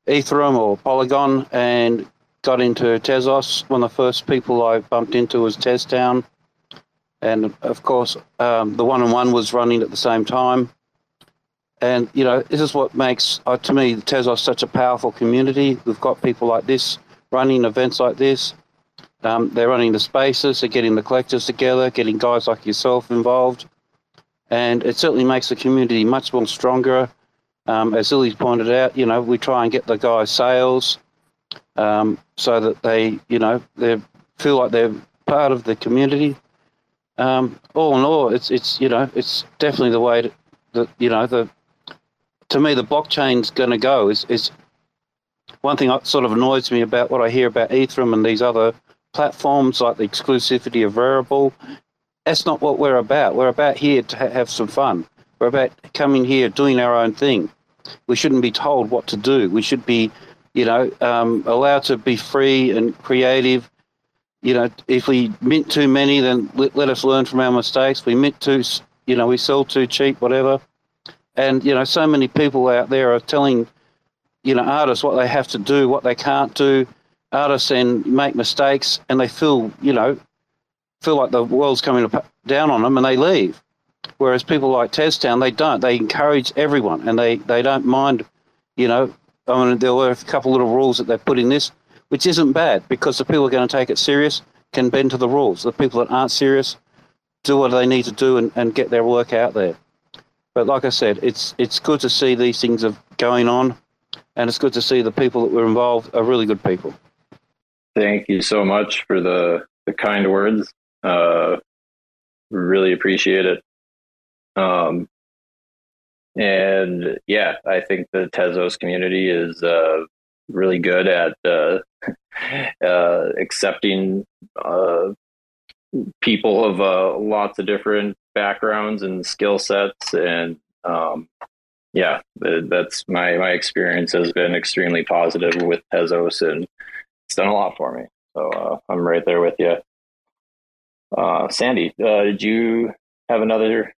Speaker 4: Ethereum or Polygon and got into Tezos. One of the first people I bumped into was Teztown. And of course, um, the one on one was running at the same time. And, you know, this is what makes, uh, to me, Tezos such a powerful community. We've got people like this running events like this. Um, they're running the spaces, they're getting the collectors together, getting guys like yourself involved and it certainly makes the community much more stronger. Um, as Lily's pointed out, you know, we try and get the guys sales um, so that they, you know, they feel like they're part of the community. Um, all in all, it's it's you know, it's definitely the way that you know the to me the blockchain's going to go. Is is one thing that sort of annoys me about what I hear about Ethereum and these other platforms like the exclusivity of Variable that's not what we're about. We're about here to ha- have some fun. We're about coming here, doing our own thing. We shouldn't be told what to do. We should be, you know, um, allowed to be free and creative. You know, if we mint too many, then let, let us learn from our mistakes. We mint too, you know, we sell too cheap, whatever. And you know, so many people out there are telling, you know, artists what they have to do, what they can't do. Artists then make mistakes, and they feel, you know, feel like the world's coming down on them and they leave. Whereas people like Teztown, they don't. They encourage everyone and they, they don't mind, you know. I mean, there were a couple little rules that they put in this, which isn't bad because the people who are going to take it serious can bend to the rules. The people that aren't serious do what they need to do and, and get their work out there. But like I said, it's it's good to see these things are going on, and it's good to see the people that were involved are really good people.
Speaker 2: Thank you so much for the, the kind words. Uh, really appreciate it. Um, and yeah, I think the Tezos community is uh, really good at uh, uh, accepting uh, people of uh, lots of different backgrounds and skill sets. And um, yeah, that's my, my experience has been extremely positive with Tezos and it's done a lot for me. So uh, I'm right there with you. Uh, Sandy, uh, did you have another?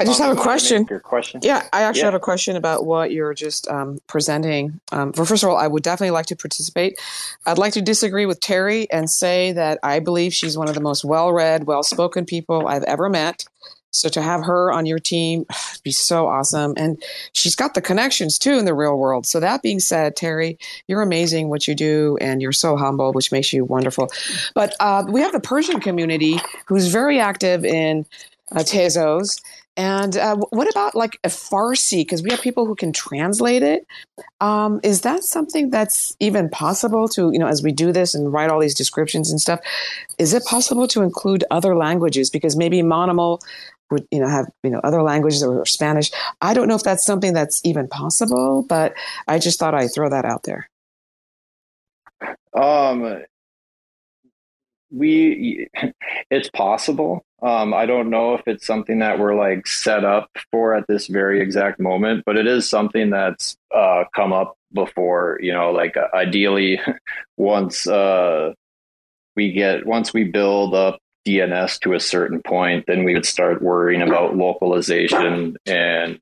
Speaker 5: I just have a question.
Speaker 2: Your question?
Speaker 5: Yeah, I actually
Speaker 2: Yeah.
Speaker 5: have a question about what you're just um, presenting. Um, for first of all, I would definitely like to participate. I'd like to disagree with Tery and say that I believe she's one of the most well-read, well-spoken people I've ever met. So to have her on your team would be so awesome. And she's got the connections too in the real world. So that being said, Tery, you're amazing what you do and you're so humble, which makes you wonderful. But uh, we have the Persian community who's very active in uh, Tezos. And uh, what about like a Farsi? Because we have people who can translate it. Um, is that something that's even possible to, you know, as we do this and write all these descriptions and stuff, is it possible to include other languages? Because maybe Monomal would, you know, have, you know, other languages or, Spanish. I don't know if that's something that's even possible, but I just thought I'd throw that out there.
Speaker 2: Um, we, it's possible. Um, I don't know if it's something that we're like set up for at this very exact moment, but it is something that's uh, come up before. You know, like uh, ideally, once uh, we get once we build up DNS to a certain point, then we would start worrying about localization and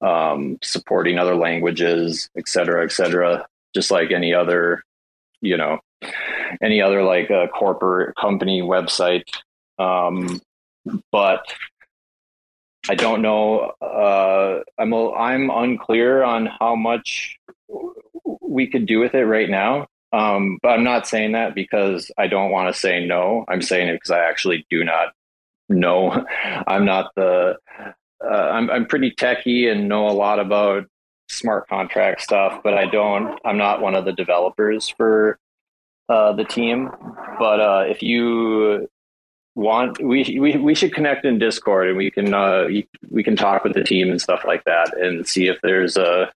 Speaker 2: um, supporting other languages, et cetera, et cetera. Just like any other, you know, any other like a uh, corporate company website um, but I don't know. Uh, I'm I'm unclear on how much we could do with it right now. Um, but I'm not saying that because I don't want to say no. I'm saying it because I actually do not know. I'm not the. Uh, I'm I'm pretty techy and know a lot about smart contract stuff, but I don't. I'm not one of the developers for uh, the team. But uh, if you want we, we we should connect in discord and we can uh we can talk with the team and stuff like that and see if there's a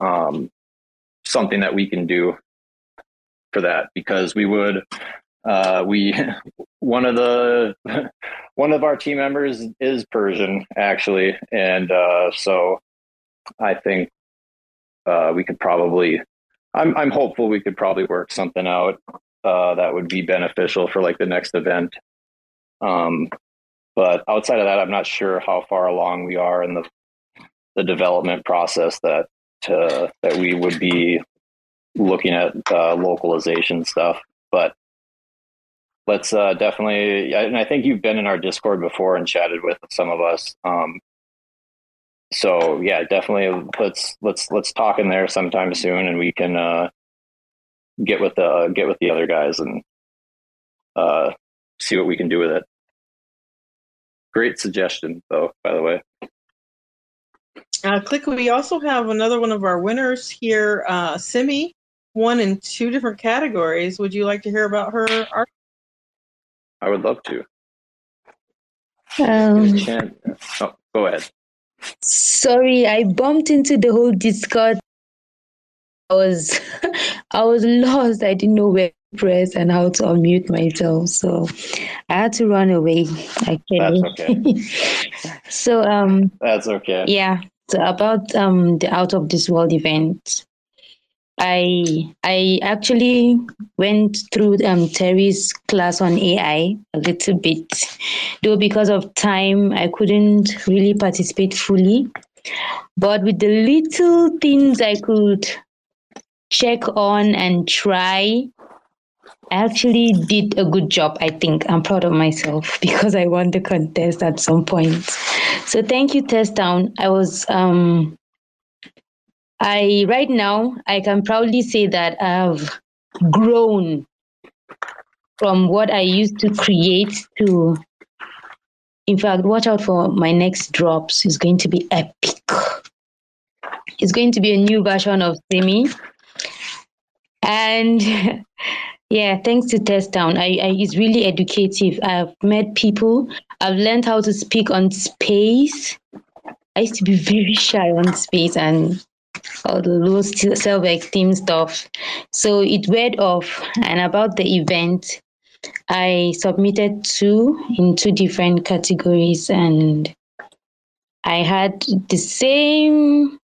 Speaker 2: um something that we can do for that because we would uh we one of the one of our team members is persian actually and uh so i think uh we could probably i'm i'm hopeful we could probably work something out uh, that would be beneficial for like the next event um, but outside of that, I'm not sure how far along we are in the the development process that uh, that we would be looking at uh, localization stuff. But let's uh, definitely, and I think you've been in our Discord before and chatted with some of us. Um, so yeah, definitely let's let's let's talk in there sometime soon, and we can uh, get with the get with the other guys and uh, see what we can do with it. Great suggestion, though, by the way.
Speaker 3: Uh, KLICK, we also have another one of our winners here, uh, Simii, won in two different categories. Would you like to hear about her art?
Speaker 2: I would love to.
Speaker 7: Um,
Speaker 2: oh, go ahead.
Speaker 7: Sorry, I bumped into the whole Discord. I was, I was lost. I didn't know where to press and how to unmute myself. So I had to run away.
Speaker 2: Actually. That's okay.
Speaker 7: so um
Speaker 2: That's okay.
Speaker 7: Yeah. So about um the out of this world event. I I actually went through um, Tery's class on AI a little bit, though because of time I couldn't really participate fully. But with the little things I could check on and try, I actually did a good job, I think. I'm proud of myself because I won the contest at some point. So thank you, TezTown. I was um I right now I can proudly say that I've grown from what I used to create to in fact, watch out for my next drops. It's going to be epic. It's going to be a new version of Simii. And Yeah, thanks to TezTown. I, I, it's really educative. I've met people. I've learned how to speak on space. I used to be very shy on space and all the low self-esteem stuff. So it went off. And about the event, I submitted two in two different categories, and I had the same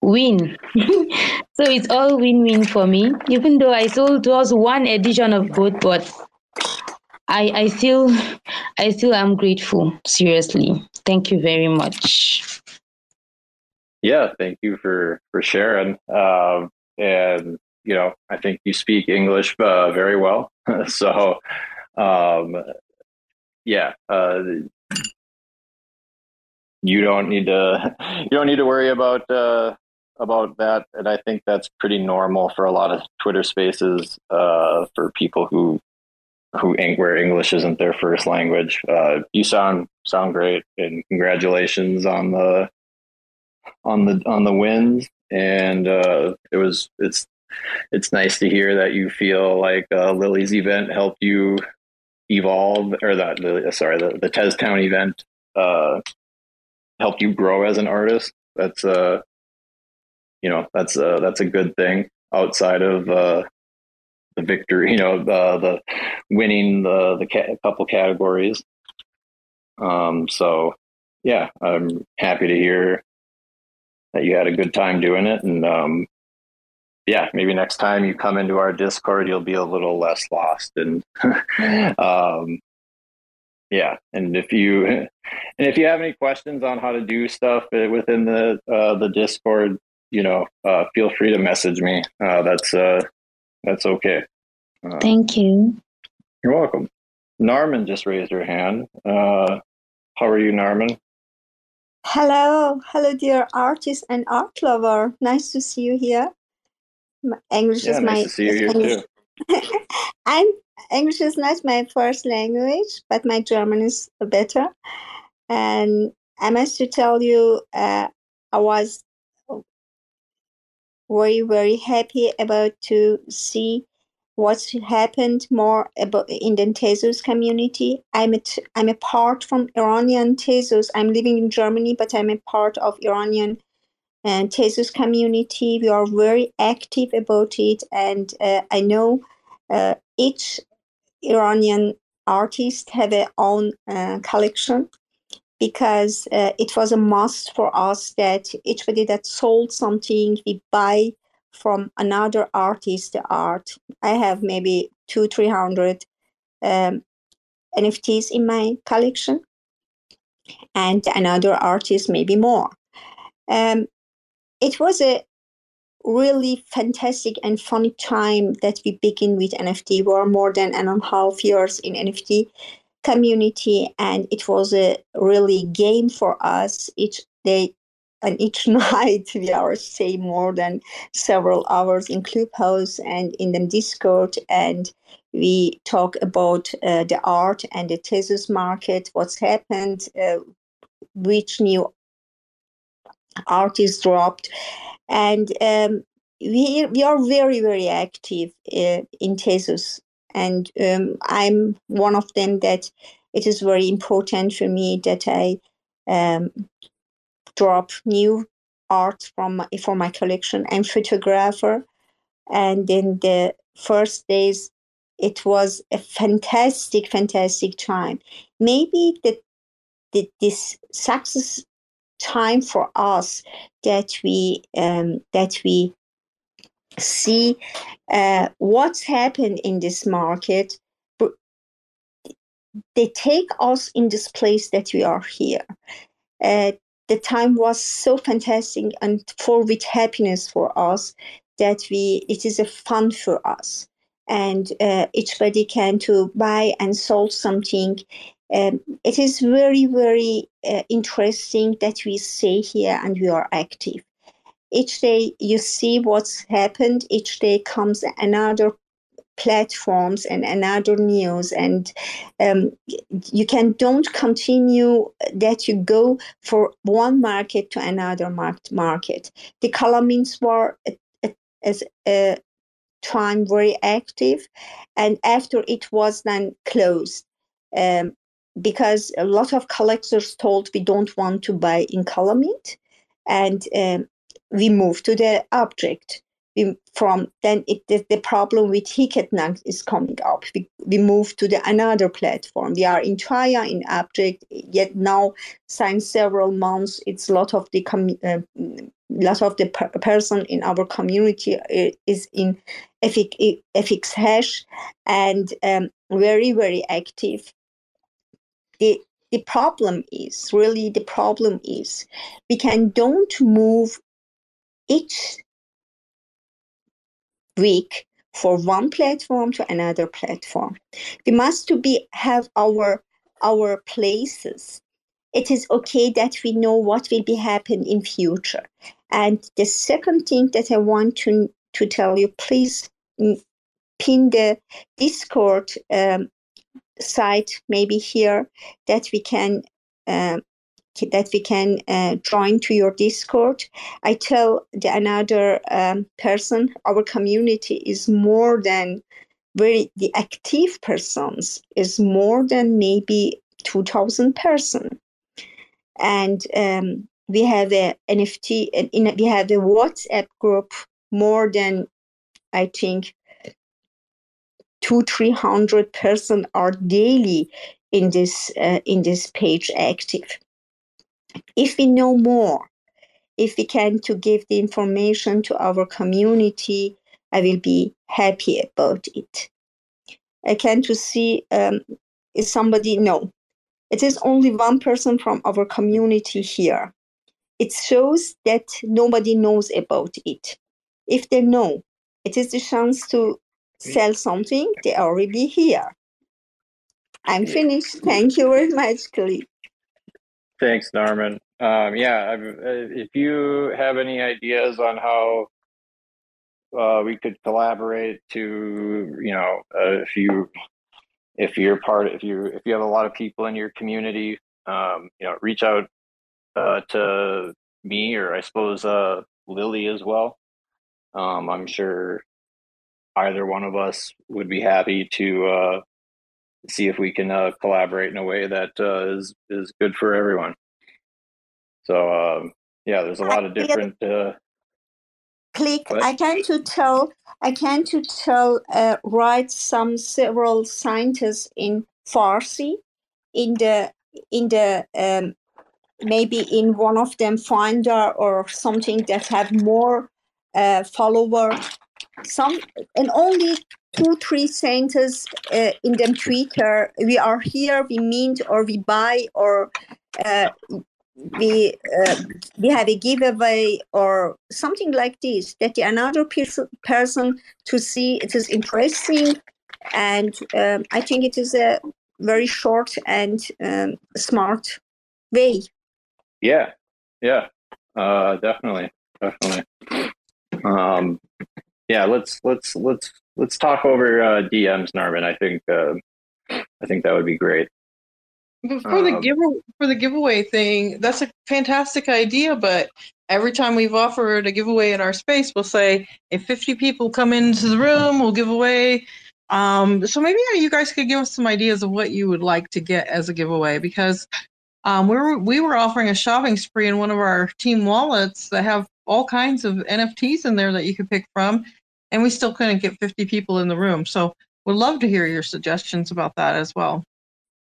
Speaker 7: win. so it's all win-win for me. Even though I sold was one edition of both, but I I still I still am grateful. Seriously, thank you very much.
Speaker 2: Yeah, thank you for for sharing. Um, and you know, I think you speak English uh, very well. so um, yeah, uh, you don't need to you don't need to worry about uh, about that, and I think that's pretty normal for a lot of Twitter Spaces uh, for people who who where English isn't their first language. Uh, you sound sound great, and congratulations on the on the on the wins. And uh, it was it's it's nice to hear that you feel like uh, Lily's event helped you evolve, or that the, sorry the the TezTown event uh, helped you grow as an artist. That's uh you know that's uh that's a good thing outside of uh the victory, you know, the the winning the the ca- couple categories. Um, so yeah, I'm happy to hear that you had a good time doing it, and um, yeah, maybe next time you come into our Discord, you'll be a little less lost, and um, yeah, and if you and if you have any questions on how to do stuff within the uh, the Discord, you know, uh, feel free to message me. Uh, that's uh, that's okay.
Speaker 7: Uh, Thank you.
Speaker 2: You're welcome. Narmin just raised her hand. Uh, how are you, Narmin?
Speaker 8: Hello, hello, dear artist and art lover. Nice to see you here. English
Speaker 2: yeah,
Speaker 8: is
Speaker 2: nice
Speaker 8: my.
Speaker 2: to see you here too.
Speaker 8: I'm English is not my first language, but my German is better. And I must to tell you, uh, I was very very happy about to see what's happened more about in the Tezos community. I'm a t- I'm a part from Iranian Tezos. I'm living in Germany, but I'm a part of Iranian and uh, Tezos community. We are very active about it, and uh, I know uh, each Iranian artist have their own uh, collection because uh, it was a must for us that eachbody that sold something we buy from another artist art. I have maybe two, three hundred um, NFTs in my collection, and another artist maybe more. Um, it was a really fantastic and funny time that we begin with NFT. We're more than and a half years in NFT community, and it was a really game for us each day and each night we are staying more than several hours in Clubhouse and in the Discord, and we talk about uh, the art and the Tezos market, what's happened, uh, which new artists dropped, and um, we we are very very active uh, in Tezos, and um, I'm one of them that it is very important for me that I um, drop new art from for my collection. I'm photographer, and in the first days, it was a fantastic, fantastic time. Maybe the this success time for us that we um, that we see uh, what's happened in this market they take us in this place that we are here uh, the time was so fantastic and full with happiness for us that we it is a fun for us. And uh, eachbody can to buy and sell something. Um, it is very very uh, interesting that we stay here and we are active. Each day you see what's happened. Each day comes another platforms and another news. And um, you can don't continue that you go for one market to another market. The columns were as a time very active and after it was then closed. Um, because a lot of collectors told we don't want to buy in Kalamint and um, we moved to the objkt from then it, the, the problem with Hic et Nunc is coming up. We, we move to the another platform. We are in Teia in objkt, yet now since several months, it's a lot of the com- uh, lot of the per- person in our community uh, is in FX, fxhash and um, very very active. The the problem is really the problem is we can don't move each week for one platform to another platform. We must to be have our our places. It is okay that we know what will be happen in future. And the second thing that I want to to tell you, please mm, pin the Discord um, site maybe here that we can um, that we can uh, join to your discord. I tell the another um, person our community is more than very the active persons is more than maybe 2000 person. And um, we have a nft we have a whatsapp group more than i think two three hundred person are daily in this uh, in this page active if we know more if we can to give the information to our community i will be happy about it. I can to see um, is somebody no. It is only one person from our community here. It shows that nobody knows about it. If they know it is the chance to sell something they are already here. I'm finished. Thank you very much Khalid.
Speaker 2: Thanks, Narmin. Um, yeah, uh, if you have any ideas on how uh, we could collaborate to, you know, uh, if you if you're part, of if you if you have a lot of people in your community, um, you know, reach out uh, to me or I suppose uh, Lily as well. Um, I'm sure either one of us would be happy to uh, see if we can uh, collaborate in a way that uh, is is good for everyone. So um, yeah, there's a lot of different. Uh,
Speaker 8: KLICK. I can to tell. I can to tell. Uh, write some several scientists in Farsi, in the in the um, maybe in one of them Finder or something that have more uh, follower. Some and only two, three sentences uh, in them Twitter. We are here, we mint or we buy or uh, we uh, we have a giveaway or something like this. That the another person person to see it is interesting, and um, I think it is a very short and um, smart way.
Speaker 2: Yeah, yeah, uh, definitely, definitely. Um, yeah, let's let's let's let's talk over uh, DMs, Narmin. I think uh, I think that would be great.
Speaker 3: But for um, the give for the giveaway thing, that's a fantastic idea. But every time we've offered a giveaway in our space, we'll say if 50 people come into the room, we'll give away. Um, so maybe you guys could give us some ideas of what you would like to get as a giveaway because um, we were we were offering a shopping spree in one of our team wallets that have all kinds of NFTs in there that you could pick from, and we still couldn't get 50 people in the room. So we'd love to hear your suggestions about that as well.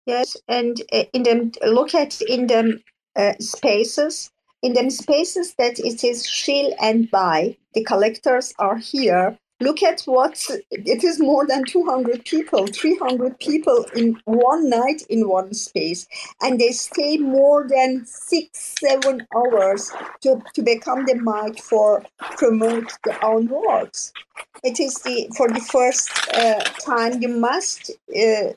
Speaker 8: Yes, and uh, in them look at in them uh, spaces in them spaces that it is shill and buy. The collectors are here look at what it is more than 200 people 300 people in one night in one space. And they stay more than six seven hours to, to become the mic for promote their own works it is the for the first uh, time you must uh,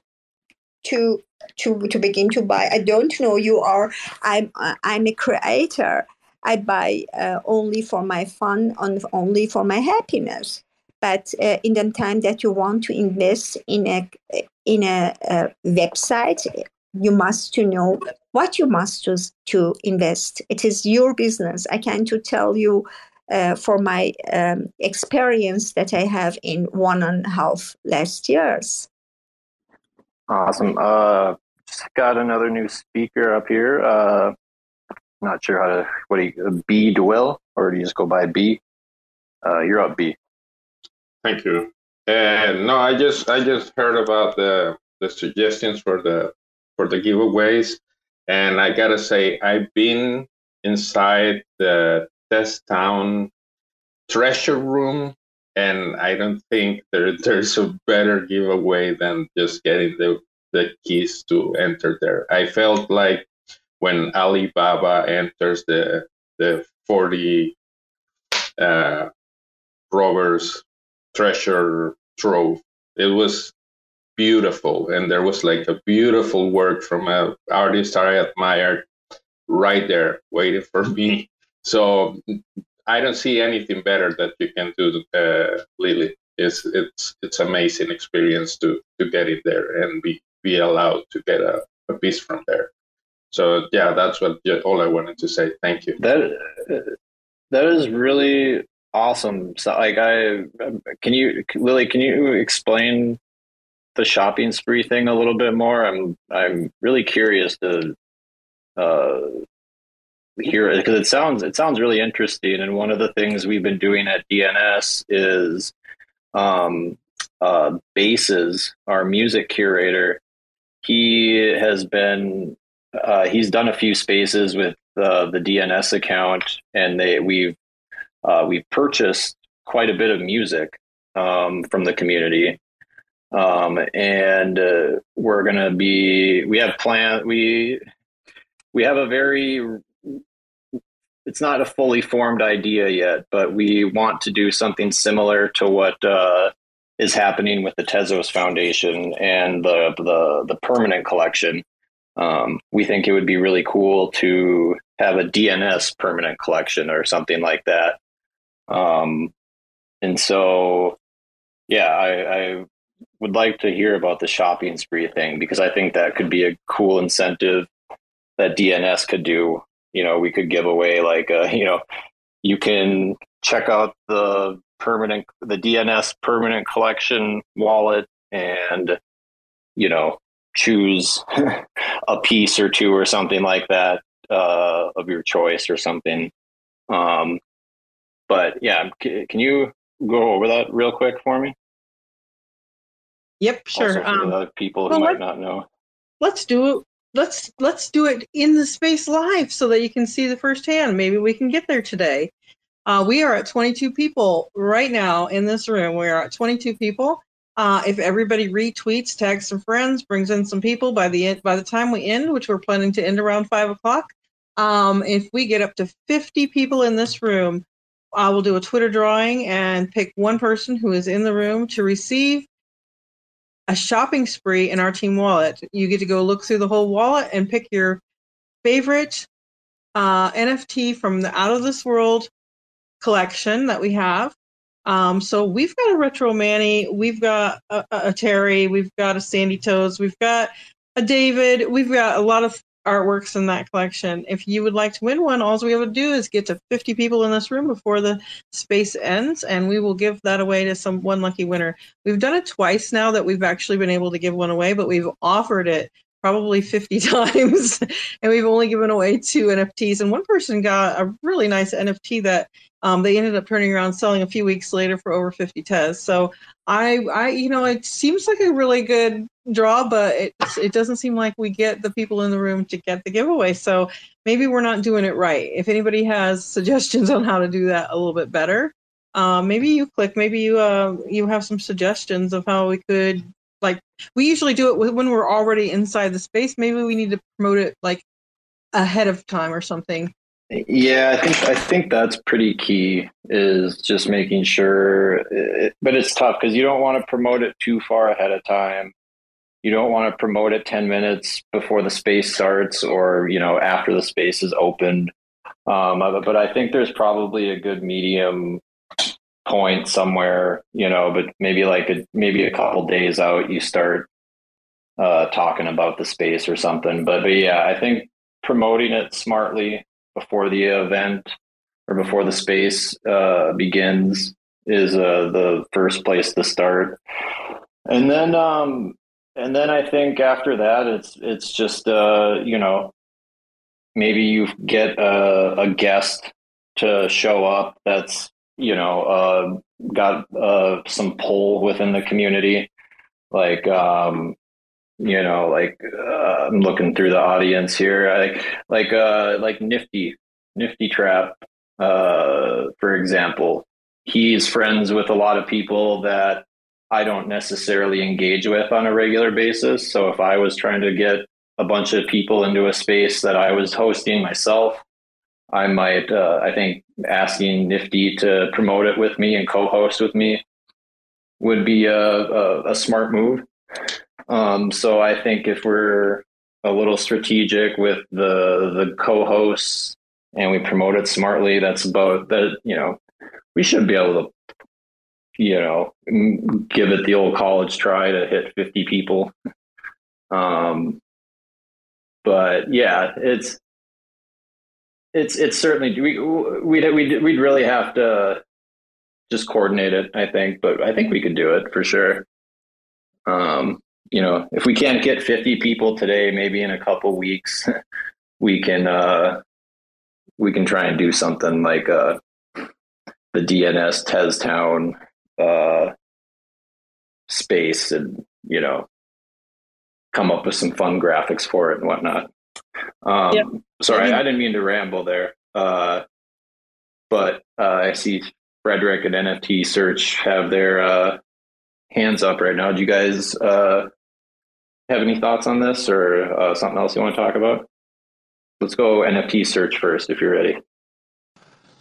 Speaker 8: to to to begin to buy. I don't know you are i'm i'm a creator. I buy uh, only for my fun and only for my happiness but uh, in the time that you want to invest in a in a, a website you must to know what you must to, to invest. It is your business. I can to tell you uh, for my um, experience that i have in one and a half last years.
Speaker 2: Awesome. Uh just got another new speaker up here. Uh not sure how to what do you b dwell or do you just go by b? Uh you're up b
Speaker 9: Thank you. And no, I just I just heard about the the suggestions for the for the giveaways, and I gotta say I've been inside the TezTown treasure room, and I don't think there there's a better giveaway than just getting the the keys to enter there. I felt like when Alibaba enters the the forty uh, robbers treasure trove. It was beautiful, and there was like a beautiful work from a artist I admired right there waiting for me. So I don't see anything better that you can do, uh, Lily. It's it's it's amazing experience to to get it there and be be allowed to get a, a piece from there. So yeah, that's what all I wanted to say. Thank you.
Speaker 2: That that is really awesome. So like I can you Lily, can you explain the shopping spree thing a little bit more? I'm I'm really curious to uh, hear it because it sounds it sounds really interesting. And one of the things we've been doing at DNS is um, uh, Bases, our music curator. He has been uh, he's done a few spaces with uh, the DNS account, and they we've uh, we've purchased quite a bit of music um, from the community. Um, and uh, we're going to be we have plan we we have a very it's not a fully formed idea yet but we want to do something similar to what uh, is happening with the tezos foundation and the the, the permanent collection um, we think it would be really cool to have a dns permanent collection or something like that um, and so yeah I, I would like to hear about the shopping spree thing because I think that could be a cool incentive that DNS could do. You know, we could give away like a, you know, you can check out the permanent the DNS permanent collection wallet and you know choose a piece or two or something like that uh, of your choice or something. Um, but yeah, can you go over that real quick for me?
Speaker 3: Yep, sure.
Speaker 2: Um, people who well, might not know.
Speaker 3: Let's do it. Let's let's do it in the space live so that you can see the firsthand. Maybe we can get there today. Uh, we are at 22 people right now in this room. We are at 22 people. Uh, if everybody retweets, tags some friends, brings in some people by the end, by the time we end, which we're planning to end around five o'clock, um, if we get up to 50 people in this room, I will do a Twitter drawing and pick one person who is in the room to receive a shopping spree in our team wallet. You get to go look through the whole wallet and pick your favorite uh, NFT from the Out of This World collection that we have. Um, so we've got a retro Manny, we've got a, a, Terry, we've got a Sandy Toes, we've got a David, we've got a lot of artworks in that collection. If you would like to win one, all we have to do is get to 50 people in this room before the space ends, and we will give that away to some one lucky winner. We've done it twice now that we've actually been able to give one away, but we've offered it probably 50 times and we've only given away two nfts and one person got a really nice nft that um, they ended up turning around selling a few weeks later for over 50 tez so i i you know it seems like a really good draw but it, it doesn't seem like we get the people in the room to get the giveaway. So maybe we're not doing it right. If anybody has suggestions on how to do that a little bit better uh, maybe you KLICK maybe you uh, you have some suggestions of how we could we usually do it when we're already inside the space. Maybe we need to promote it like ahead of time or something.
Speaker 2: Yeah, I think I think that's pretty key. Is just making sure, it, but it's tough because you don't want to promote it too far ahead of time. You don't want to promote it ten minutes before the space starts, or you know after the space is opened. Um, but I think there's probably a good medium point somewhere, you know, but maybe like a, maybe a couple days out, you start uh, talking about the space or something. But, but yeah, I think promoting it smartly before the event or before the space uh, begins is uh, the first place to start. And then, um, and then I think after that, it's it's just uh, you know maybe you get a, a guest to show up that's you know, uh, got uh, some pull within the community. Like, um, you know, like uh, I'm looking through the audience here, like, like, uh, like Nifty, Nifty Trap, uh, for example. He's friends with a lot of people that I don't necessarily engage with on a regular basis. So if I was trying to get a bunch of people into a space that I was hosting myself, I might, uh, I think asking Nifty to promote it with me and co-host with me would be a, a, a smart move. Um, so I think if we're a little strategic with the the co-hosts and we promote it smartly, that's about that. You know, we should be able to, you know, give it the old college try to hit fifty people. Um, but yeah, it's it's it's certainly we we'd we'd we'd really have to just coordinate it. I think, but I think we could do it for sure. Um, you know, if we can't get 50 people today, maybe in a couple weeks, we can uh, we can try and do something like uh, the DNS TezTown uh, space, and you know, come up with some fun graphics for it and whatnot. Um, yep. Sorry, I didn't mean to ramble there. Uh, but uh, I see Frederick and NFT Search have their uh, hands up right now. Do you guys uh, have any thoughts on this or uh, something else you want to talk about? Let's go NFT Search first if you're ready.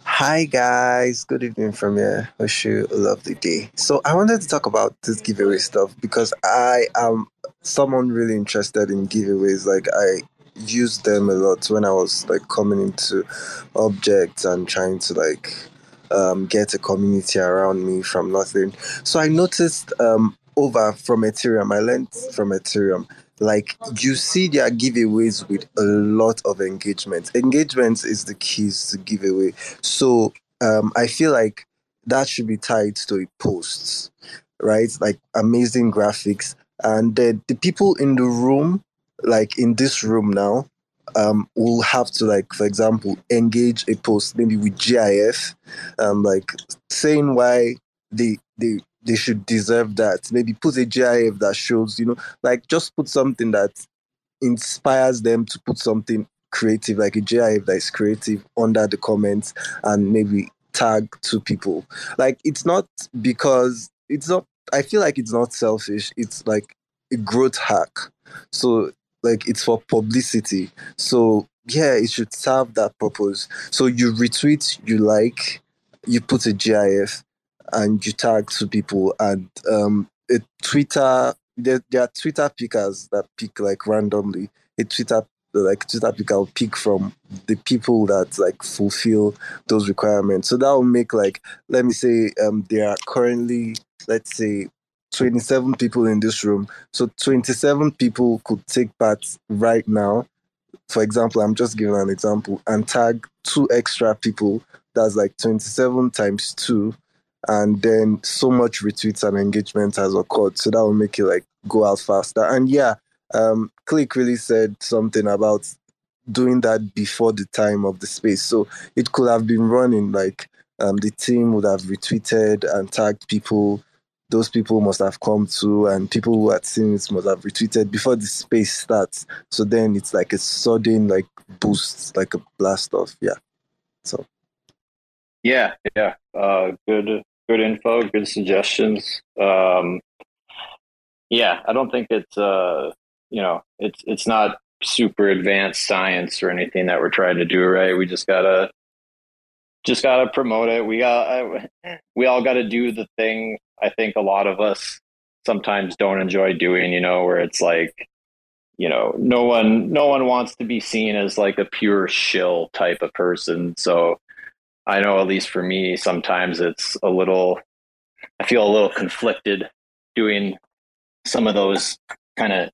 Speaker 10: Hi guys, good evening from here. Wish you a lovely day. So I wanted to talk about this giveaway stuff because I am someone really interested in giveaways. Like I used them a lot when I was like coming into objkt and trying to like um, get a community around me from nothing. So I noticed um, over from Ethereum, I learned from Ethereum, like you see their giveaways with a lot of engagement. Engagement is the keys to giveaway. So um, I feel like that should be tied to posts, right? Like amazing graphics. And the, the people in the room, like in this room now, um, we'll have to like, for example, engage a post maybe with GIF, um, like saying why they they they should deserve that. Maybe put a GIF that shows, you know, like just put something that inspires them to put something creative, like a GIF that is creative under the comments and maybe tag two people. Like it's not because it's not I feel like it's not selfish. It's like a growth hack. So like it's for publicity. So yeah, it should serve that purpose. So you retweet, you like, you put a GIF, and you tag two people, and um, a Twitter. There, there are Twitter pickers that pick like randomly. A Twitter like Twitter picker will pick from the people that like fulfill those requirements. So that will make like let me say um there are currently let's say 27 people in this room. So 27 people could take part right now. For example, I'm just giving an example and tag two extra people. That's like 27 times two. And then so much retweets and engagement has occurred. So that will make it like go out faster. And yeah, um, KLICK really said something about doing that before the time of the space. So it could have been running like um, the team would have retweeted and tagged people those people must have come to and people who had seen it must have retweeted before the space starts. So then it's like a sudden like boost, like a blast off. Yeah. So
Speaker 2: Yeah, yeah. Uh good good info, good suggestions. Um yeah, I don't think it's uh you know, it's it's not super advanced science or anything that we're trying to do, right? We just gotta just gotta promote it. We got we all got to do the thing I think a lot of us sometimes don't enjoy doing, you know, where it's like, you know, no one no one wants to be seen as like a pure shill type of person. So I know at least for me, sometimes it's a little I feel a little conflicted doing some of those kind of,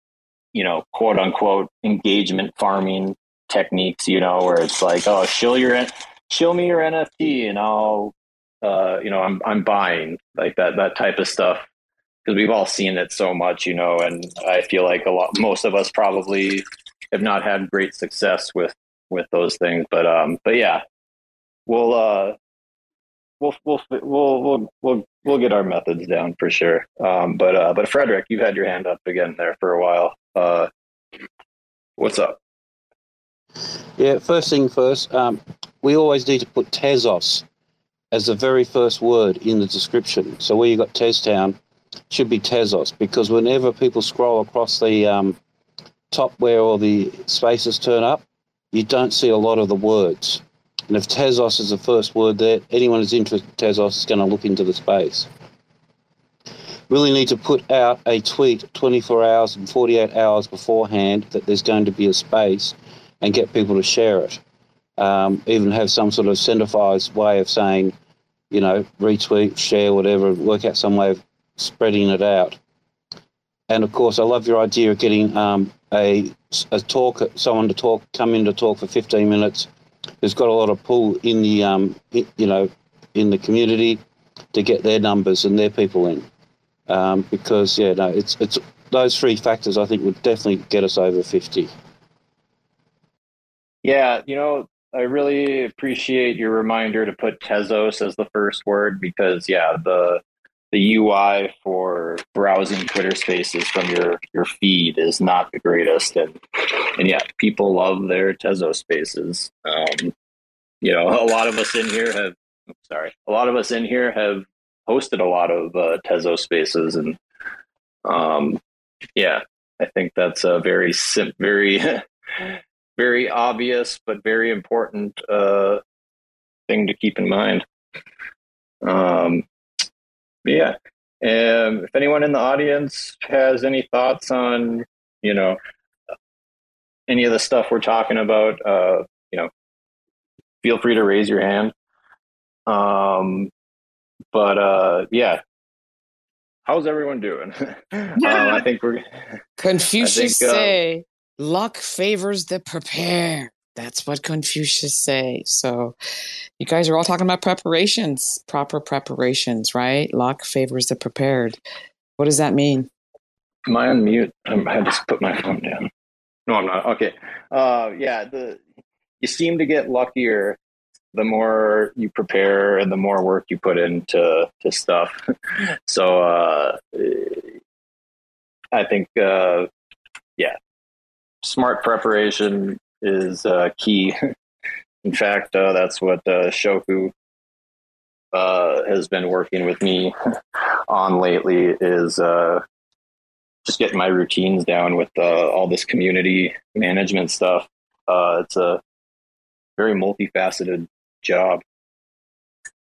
Speaker 2: you know, quote unquote engagement farming techniques, you know, where it's like, oh, shill your shill me your NFT and I'll uh, you know, I'm I'm buying like that that type of stuff because we've all seen it so much, you know, and I feel like a lot most of us probably have not had great success with with those things, but um, but yeah, we'll uh, we'll we'll we'll we'll we'll we'll get our methods down for sure. Um, but uh, but Frederick, you've had your hand up again there for a while. Uh, what's up?
Speaker 4: Yeah, first thing first, um, we always need to put Tezos as the very first word in the description. So where you got Teztown should be Tezos because whenever people scroll across the um, top where all the spaces turn up, you don't see a lot of the words. And if Tezos is the first word there, anyone who's interested in Tezos is going to look into the space. really need to put out a tweet 24 hours and 48 hours beforehand that there's going to be a space and get people to share it. Um, even have some sort of incentivized way of saying, you know, retweet, share, whatever, work out some way of spreading it out. And of course, I love your idea of getting um, a, a talk, someone to talk, come in to talk for 15 minutes who's got a lot of pull in the, um, you know, in the community to get their numbers and their people in. Um, because yeah, no, it's it's those three factors I think would definitely get us over 50.
Speaker 2: Yeah, you know, I really appreciate your reminder to put Tezos as the first word because yeah, the the UI for browsing Twitter Spaces from your your feed is not the greatest, and and yeah, people love their Tezos Spaces. Um, you know, a lot of us in here have sorry, a lot of us in here have hosted a lot of uh, Tezos Spaces, and um, yeah, I think that's a very sim- very very obvious but very important uh, thing to keep in mind. Um, yeah. And if anyone in the audience has any thoughts on, you know, any of the stuff we're talking about, uh, you know, feel free to raise your hand. Um, but uh, yeah, how's everyone doing? um, I think we're
Speaker 5: Confucius think, uh, say, luck favors the prepared. That's what Confucius say. So you guys are all talking about preparations, proper preparations, right? Luck favors the prepared. What does that mean?
Speaker 2: Am I on mute? I had to put my phone down. No, I'm not. Okay. Uh, yeah, the you seem to get luckier the more you prepare and the more work you put into to stuff. so uh, I think uh, yeah, smart preparation is uh, key. In fact, uh, that's what uh, Shoku uh, has been working with me on lately. Is uh, just getting my routines down with uh, all this community management stuff. it's a very multifaceted job.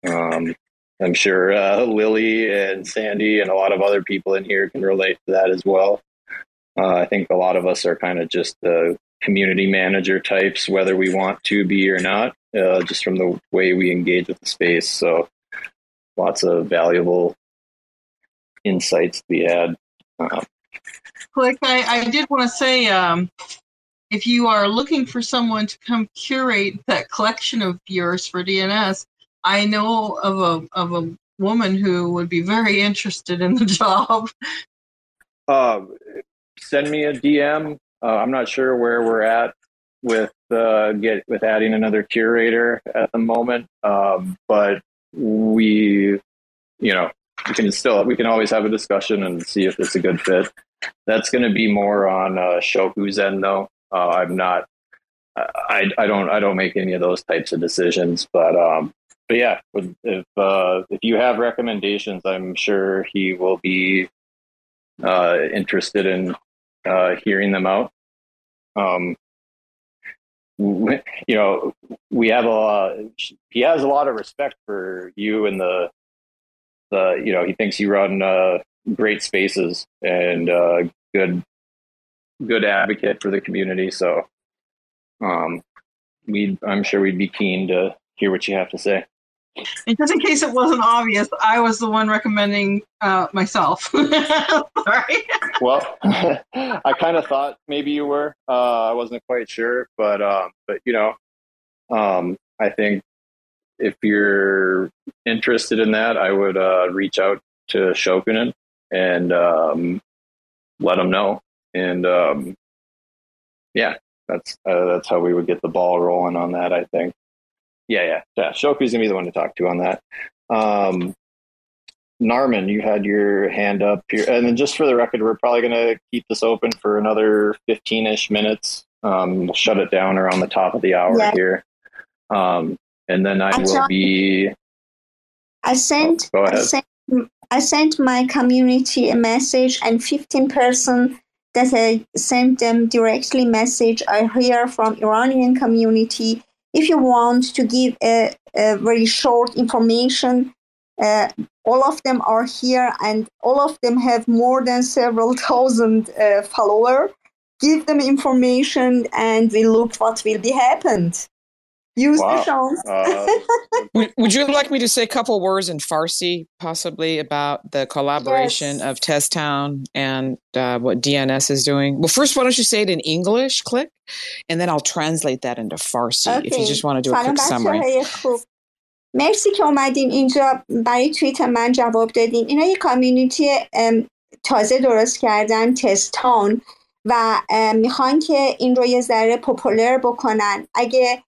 Speaker 2: Um, I'm sure Lily and Sandy and a lot of other people in here can relate to that as well. I think a lot of us are kind of just community manager types, whether we want to be or not, uh, just from the way we engage with the space. So lots of valuable insights to be had. Uh,
Speaker 3: KLICK, I, I did want to say um, if you are looking for someone to come curate that collection of yours for DNS, I know of a, of a woman who would be very interested in the job.
Speaker 2: Uh, send me a DM. Uh, I'm not sure where we're at with uh, get with adding another curator at the moment, um, but we, you know, we can still we can always have a discussion and see if it's a good fit. That's going to be more on uh, Shoku's end, though. Uh, I'm not. I, I don't I don't make any of those types of decisions, but um, but yeah, if uh, if you have recommendations, I'm sure he will be uh, interested in uh, hearing them out. Um, you know, we have a he has a lot of respect for you and the the you know he thinks you run uh, great spaces and uh, good good advocate for the community. So, um, we I'm sure we'd be keen to hear what you have to say.
Speaker 3: And just in case it wasn't obvious, I was the one recommending uh, myself. Sorry.
Speaker 2: well, I kind of thought maybe you were. Uh, I wasn't quite sure, but um, but you know, um, I think if you're interested in that, I would uh, reach out to Shokunin and um, let them know. And um, yeah, that's uh, that's how we would get the ball rolling on that. I think. Yeah, yeah, yeah. Shoku's gonna be the one to talk to on that. Um, Narmin, you had your hand up here, and then just for the record, we're probably gonna keep this open for another fifteen-ish minutes. Um, we'll shut it down around the top of the hour yeah. here, um, and then I, I will be.
Speaker 8: I sent. Oh, go ahead. I sent, I sent my community a message, and fifteen person that I sent them directly message. I hear from Iranian community if you want to give a, a very short information, uh, all of them are here and all of them have more than several thousand uh, followers give them information and we look what will be happened Use
Speaker 2: wow.
Speaker 8: the.
Speaker 2: Uh,
Speaker 5: would, would, you like me to say a couple words in Farsi, possibly, about the collaboration
Speaker 8: yes.
Speaker 5: of TezTown and uh, what DNS is doing? Well, first, why don't you say it in English, KLICK, and then I'll translate that into Farsi okay. if you just want to do a quick summary.
Speaker 8: مرسی که اومدین اینجا برای توییت من جواب دادین اینا یه کامیونیتی تازه درست کردن تستان و میخوان که این رو یه ذره پپولر بکنن اگه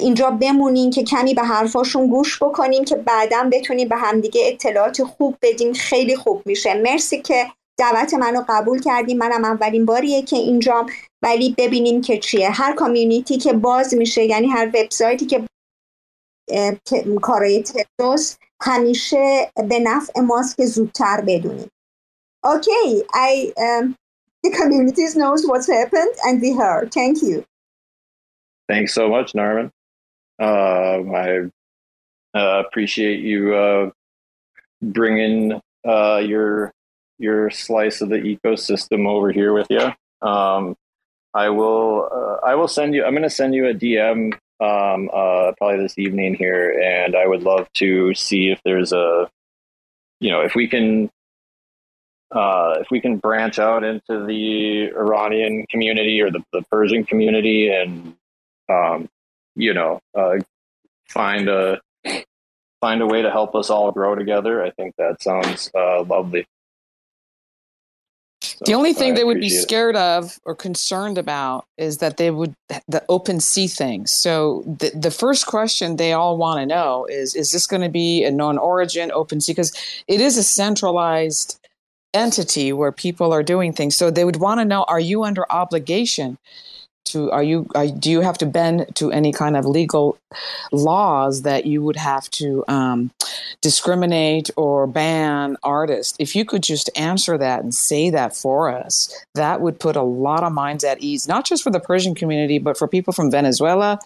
Speaker 8: اینجا بمونین که کمی به حرفاشون گوش بکنیم که بعدا بتونیم به همدیگه اطلاعات خوب بدیم خیلی خوب میشه. مرسی که دعوت منو قبول کردیم منم اولین باریه که اینجام. ولی ببینیم که چیه. هر کامیونیتی که باز میشه یعنی هر وبسایتی که کارای تدوس همیشه به نفع ماست که زودتر بدونیم. اوکی. I um, the communities knows what's happened and we heard. Thank you.
Speaker 2: Thanks so much, Narman. Um, I uh, appreciate you uh, bringing uh, your your slice of the ecosystem over here with you. Um, I will uh, I will send you. I'm going to send you a DM um, uh, probably this evening here, and I would love to see if there's a you know if we can uh, if we can branch out into the Iranian community or the, the Persian community and um, you know uh, find a find a way to help us all grow together. I think that sounds uh, lovely. So,
Speaker 5: The only thing
Speaker 2: I
Speaker 5: they would be
Speaker 2: appreciate it.
Speaker 5: scared of or concerned about is that they would the OpenSea thing. So the the first question they all want to know is is this going to be a KnownOrigin open sea because it is a centralized entity where people are doing things. So they would want to know are you under obligation to are you are, do you have to bend to any kind of legal laws that you would have to um, discriminate or ban artists? If you could just answer that and say that for us that would put a lot of minds at ease not just for the persian community but for people from venezuela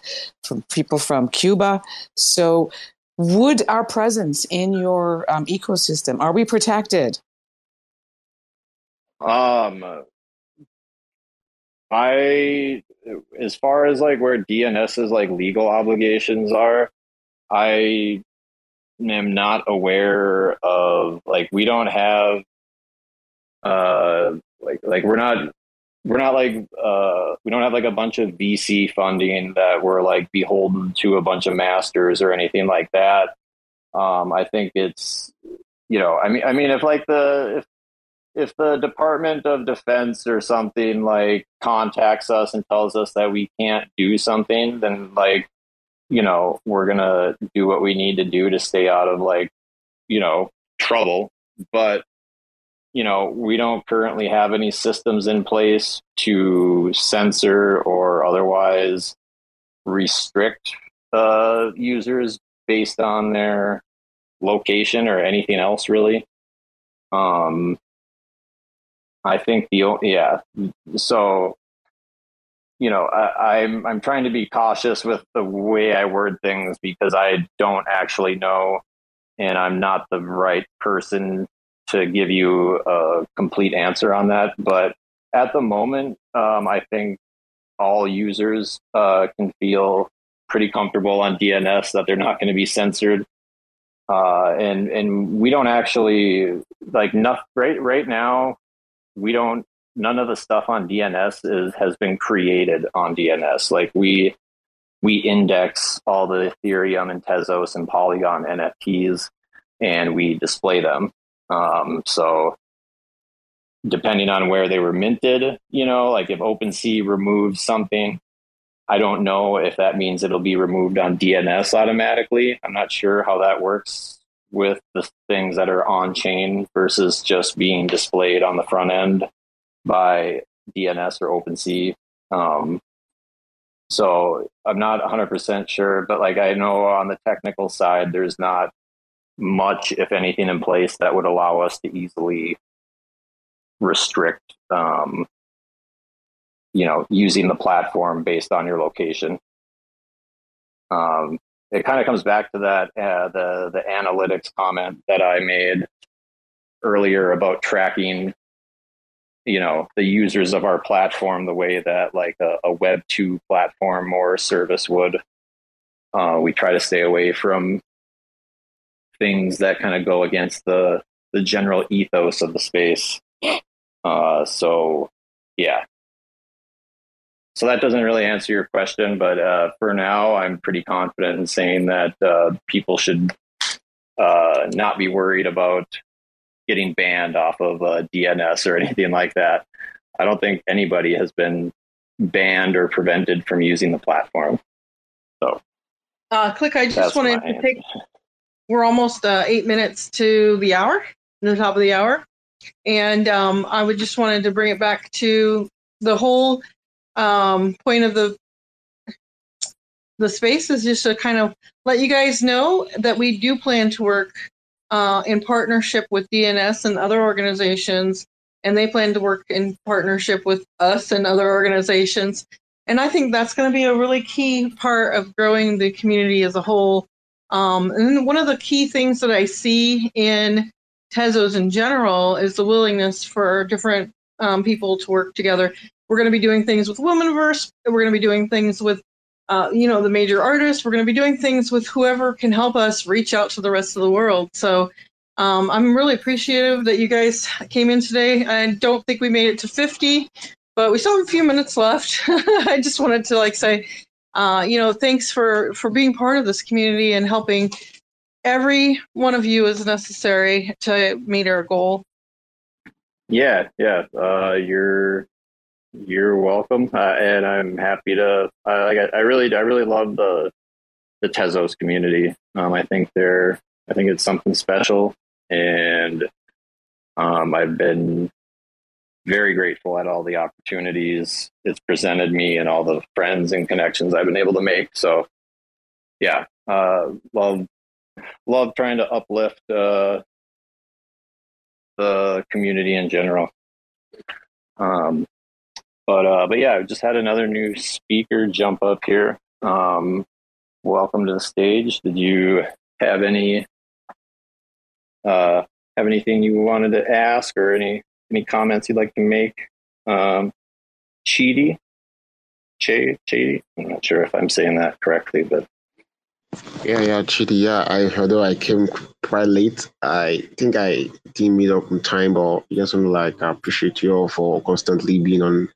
Speaker 5: from people from cuba. So would our presence in your um, ecosystem are we protected?
Speaker 2: Um, I, as far as like where DNS's like legal obligations are, I am not aware of like we don't have, uh, like like we're not we're not like uh we don't have like a bunch of VC funding that we're like beholden to a bunch of masters or anything like that. Um, I think it's you know I mean I mean if like the if if the Department of Defense or something like contacts us and tells us that we can't do something, then like, you know, we're gonna do what we need to do to stay out of like, you know, trouble. But you know, we don't currently have any systems in place to censor or otherwise restrict uh, users based on their location or anything else really. Um, I think the yeah. So, you know, I, I'm I'm trying to be cautious with the way I word things because I don't actually know, and I'm not the right person to give you a complete answer on that. But at the moment, um, I think all users uh, can feel pretty comfortable on DNS that they're not going to be censored. Uh, and and we don't actually like enough right right now we don't none of the stuff on DNS is has been created on DNS. Like we we index all the Ethereum and Tezos and Polygon NFTs and we display them. Um, so depending on where they were minted, you know, like if OpenSea removes something, I don't know if that means it'll be removed on DNS automatically. I'm not sure how that works with the things that are on chain versus just being displayed on the front end by DNS or OpenSea. Um, so I'm not 100% sure, but like I know on the technical side, there's not much, if anything, in place that would allow us to easily restrict, um, you know, using the platform based on your location. Um, it kind of comes back to that uh, the the analytics comment that I made earlier about tracking you know the users of our platform the way that like a, a web 2 platform or service would. Uh, we try to stay away from things that kind of go against the the general ethos of the space. Uh, so yeah so that doesn't really answer your question but uh, for now i'm pretty confident in saying that uh, people should uh, not be worried about getting banned off of uh, DNS or anything like that. I don't think anybody has been banned or prevented from using the platform. So,
Speaker 3: uh, KLICK, I just wanted to take. We're almost uh, eight minutes to the hour, the top of the hour, and um, I would just wanted to bring it back to the whole um, point of the the space is just to kind of let you guys know that we do plan to work uh, in partnership with DNS and other organizations, and they plan to work in partnership with us and other organizations. And I think that's going to be a really key part of growing the community as a whole. Um, and one of the key things that I see in Tezos in general is the willingness for different um, people to work together. We're going to be doing things with Womanverse. We're going to be doing things with uh, you know, the major artists. We're going to be doing things with whoever can help us reach out to the rest of the world. So um, I'm really appreciative that you guys came in today. I don't think we made it to 50, but we still have a few minutes left. I just wanted to like say, uh, you know, thanks for for being part of this community and helping. Every one of you is necessary to meet our goal.
Speaker 2: Yeah, yeah. Uh, you're you're welcome, uh, and I'm happy to. I, I really, I really love the the Tezos community. Um, I think they're, I think it's something special, and um, I've been very grateful at all the opportunities it's presented me and all the friends and connections I've been able to make. So, yeah, uh, love love trying to uplift uh, the community in general. Um, but uh, but yeah, I just had another new speaker jump up here. Um, welcome to the stage. Did you have any uh, have anything you wanted to ask or any any comments you'd like to make? Um, Cheedy, Che Cheedy. I'm not sure if I'm saying that correctly, but
Speaker 11: yeah, yeah, Chidi. Yeah, I although I came quite late. I think I didn't meet up in time, but just want to like I appreciate you all for constantly being on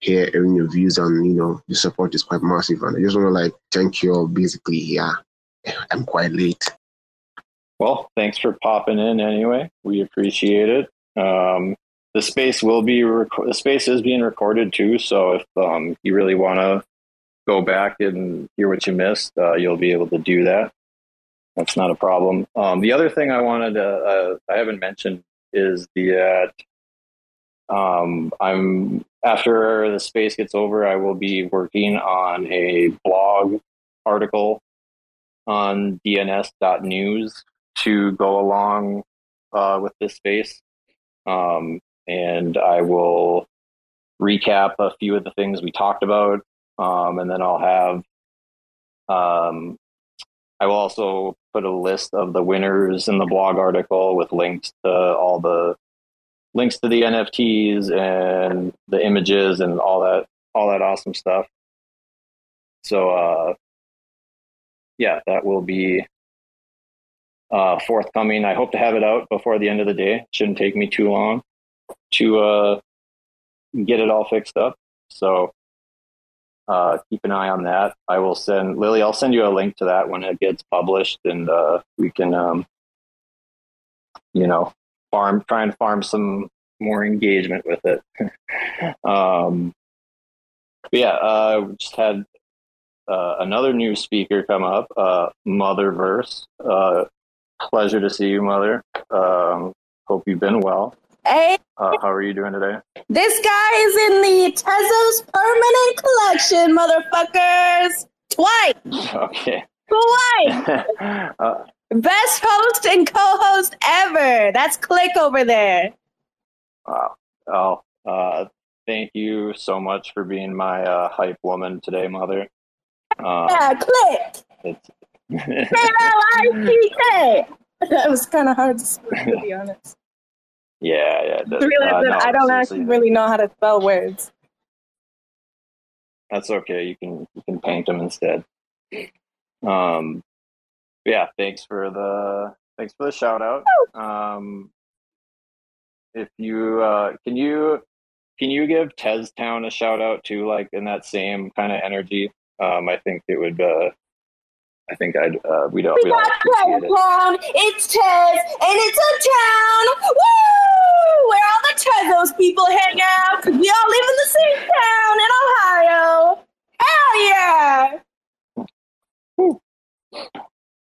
Speaker 11: here, hearing your views, and you know the support is quite massive. And I just want to like thank you all. Basically, yeah, I'm quite late.
Speaker 2: Well, thanks for popping in anyway. We appreciate it. Um, the space will be rec- the space is being recorded too. So if um, you really want to go back and hear what you missed, uh, you'll be able to do that. That's not a problem. Um, the other thing I wanted to, uh, I haven't mentioned is the, uh, um, I'm, after the space gets over, I will be working on a blog article on dns.news to go along uh, with this space. Um, and I will recap a few of the things we talked about um, and then I'll have, um, I will also put a list of the winners in the blog article with links to all the links to the NFTs and the images and all that, all that awesome stuff. So, uh, yeah, that will be uh, forthcoming. I hope to have it out before the end of the day. Shouldn't take me too long to uh, get it all fixed up. So uh, keep an eye on that. I will send Lily. I'll send you a link to that when it gets published, and uh, we can, um, you know, farm try and farm some more engagement with it. um, yeah, uh, we just had uh, another new speaker come up, uh, Motherverse. Uh, pleasure to see you, Mother. Um, hope you've been well.
Speaker 12: Hey.
Speaker 2: Uh, how are you doing today?
Speaker 12: This guy is in the Tezos permanent collection, motherfuckers. Twice.
Speaker 2: Okay.
Speaker 12: Twice.
Speaker 2: uh,
Speaker 12: Best host and co-host ever. That's KLICK over there.
Speaker 2: wow. Oh, uh, thank you so much for being my uh, hype woman today, Mother. Um,
Speaker 12: yeah, KLICK.
Speaker 2: It's
Speaker 12: K-L-I-C-K. That was kind of hard to spell, to be honest.
Speaker 2: Yeah, yeah.
Speaker 12: I
Speaker 2: uh,
Speaker 12: that
Speaker 2: no,
Speaker 12: I don't actually really know how to spell words.
Speaker 2: That's okay. You can you can paint them instead. Um, yeah. Thanks for the thanks for the shout out. Um, if you uh, can you can you give Tez Town a shout out too, like in that same kind of energy? Um, I think it would. Uh, I think I'd uh, we'd all
Speaker 12: We
Speaker 2: all
Speaker 12: got
Speaker 2: appreciate it.
Speaker 12: It's Tez, and it's a town, woo! Where all the Tezos people hang out, 'cause we all live in the same town in Ohio. Hell yeah!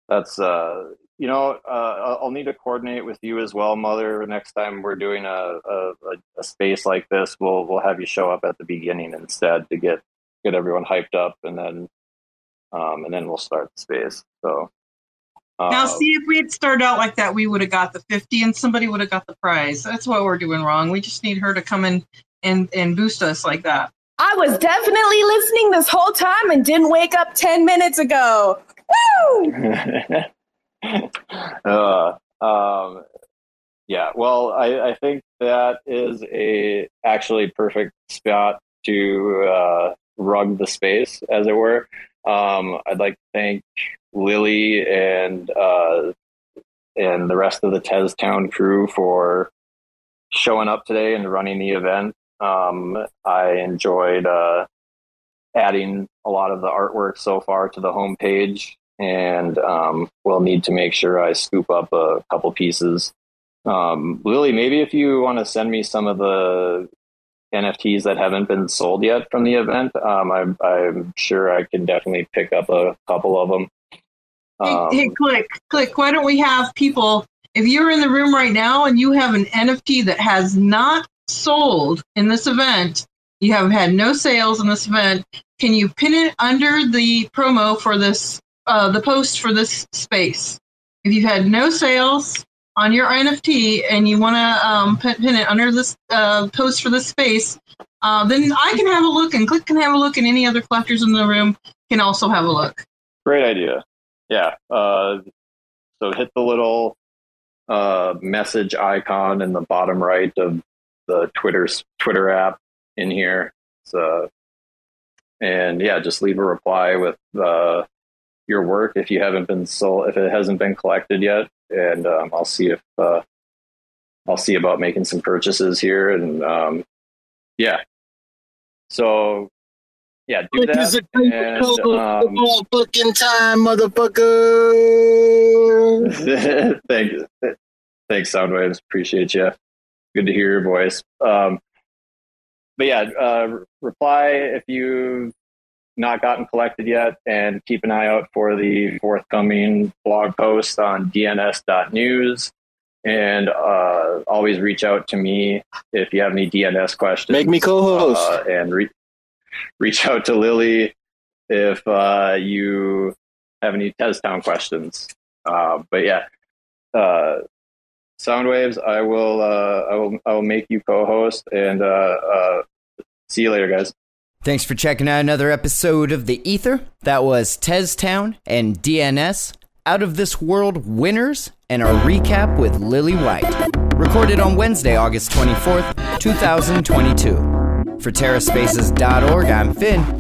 Speaker 2: That's uh, you know, uh, I'll need to coordinate with you as well, Mother. Next time we're doing a, a, a- a space like this, we'll we'll have you show up at the beginning instead to get get everyone hyped up, and then um, and then we'll start the space. So
Speaker 3: Now,
Speaker 2: uh,
Speaker 3: see, if we had started out like that, we would have got the 50 and somebody would have got the prize. That's what we're doing wrong. We just need her to come in and, and boost us like that.
Speaker 12: I was definitely listening this whole time and didn't wake up 10 minutes ago. Woo!
Speaker 2: uh, um, yeah, well, I, I think that is a actually perfect spot to uh, rug the space, as it were. Um, I'd like to thank Lily and uh, and the rest of the Tez Town crew for showing up today and running the event. Um, I enjoyed uh, adding a lot of the artwork so far to the homepage, and um, we'll need to make sure I scoop up a couple pieces. Um, Lily, maybe if you want to send me some of the NFTs that haven't been sold yet from the event, um, I'm, I'm sure I can definitely pick up a couple of them. Um,
Speaker 3: hey, KLICK, KLICK. Why don't we have people? If you're in the room right now and you have an NFT that has not sold in this event, you have had no sales in this event. Can you pin it under the promo for this, uh, the post for this space? If you've had no sales on your NFT and you want to um, pin, pin it under this uh, post for this space, uh, then I can have a look and KLICK can have a look, and any other collectors in the room can also have a look.
Speaker 2: Great idea. Yeah. Uh, so hit the little uh, message icon in the bottom right of the Twitter's Twitter app in here. So, and yeah, just leave a reply with uh, your work if you haven't been sold, if it hasn't been collected yet, and um, I'll see if uh, I'll see about making some purchases here. And um, yeah, so yeah, do
Speaker 11: It is
Speaker 2: that.
Speaker 11: a
Speaker 2: And, um,
Speaker 11: fucking time, motherfucker.
Speaker 2: Thank you. Thanks, Soundwaves. Appreciate you. Good to hear your voice. Um, but yeah, uh, reply if you've not gotten collected yet, and keep an eye out for the forthcoming blog post on DNS.news. And uh, always reach out to me if you have any DNS questions.
Speaker 11: Make me co-host.
Speaker 2: Uh, and re- reach out to Lily if uh, you have any Town questions. Uh, but yeah, uh, Soundwaves, I will, uh, I will, I will make you co-host, and uh, uh, see you later, guys.
Speaker 1: Thanks for checking out another episode of The Ether. That was Tez Town and DNS, Out of This World winners, and our recap with Lily White. Recorded on Wednesday, August 24th, 2022. For TerraSpaces.org, I'm Finn.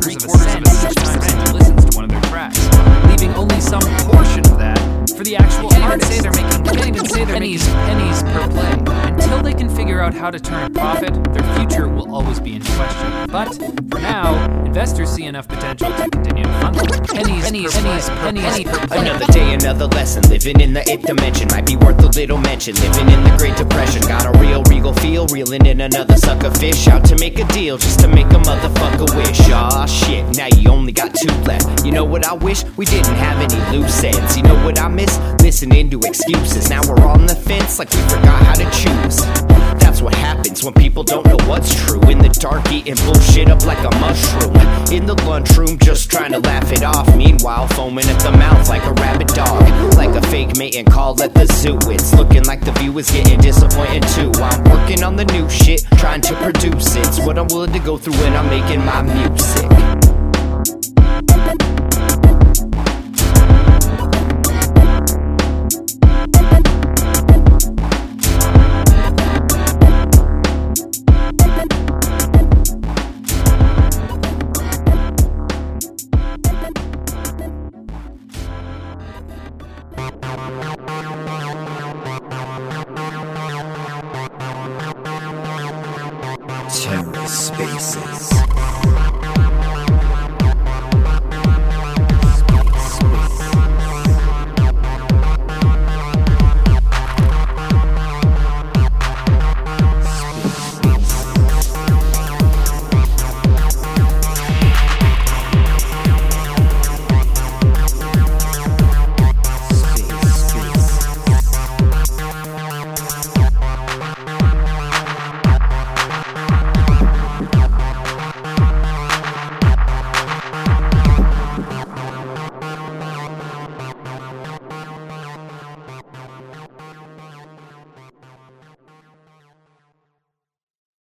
Speaker 13: three quarters of a cent each time someone listens to one of their tracks, leaving only some portion of that for the actual artist. Say they're making, can't even say they're pennies, pennies per play until they can figure out how to turn a profit their future will always be in question. But for now, investors see enough potential to continue to fund them. Pennies, pennies, pennies, pennies, per play.
Speaker 14: Another day, another lesson. Living in the eighth dimension might be worth a little mention. Living in the Great Depression, got a real regal feel. Reeling in another sucker fish out to make a deal, just to make a motherfucker wish. Aw shit, now you only got two left. You know what I wish? We didn't have any loose ends. You know what I miss? Listening to excuses. Now we're on the fence like we forgot how to choose. What happens when people don't know what's true. In the dark, eating bullshit up like a mushroom. In the lunchroom, just trying to laugh it off. Meanwhile, foaming at the mouth like a rabid dog. Like a fake mating call at the zoo. It's looking like the view is getting disappointed too. I'm working on the new shit, trying to produce it. It's what I'm willing to go through when I'm making my music.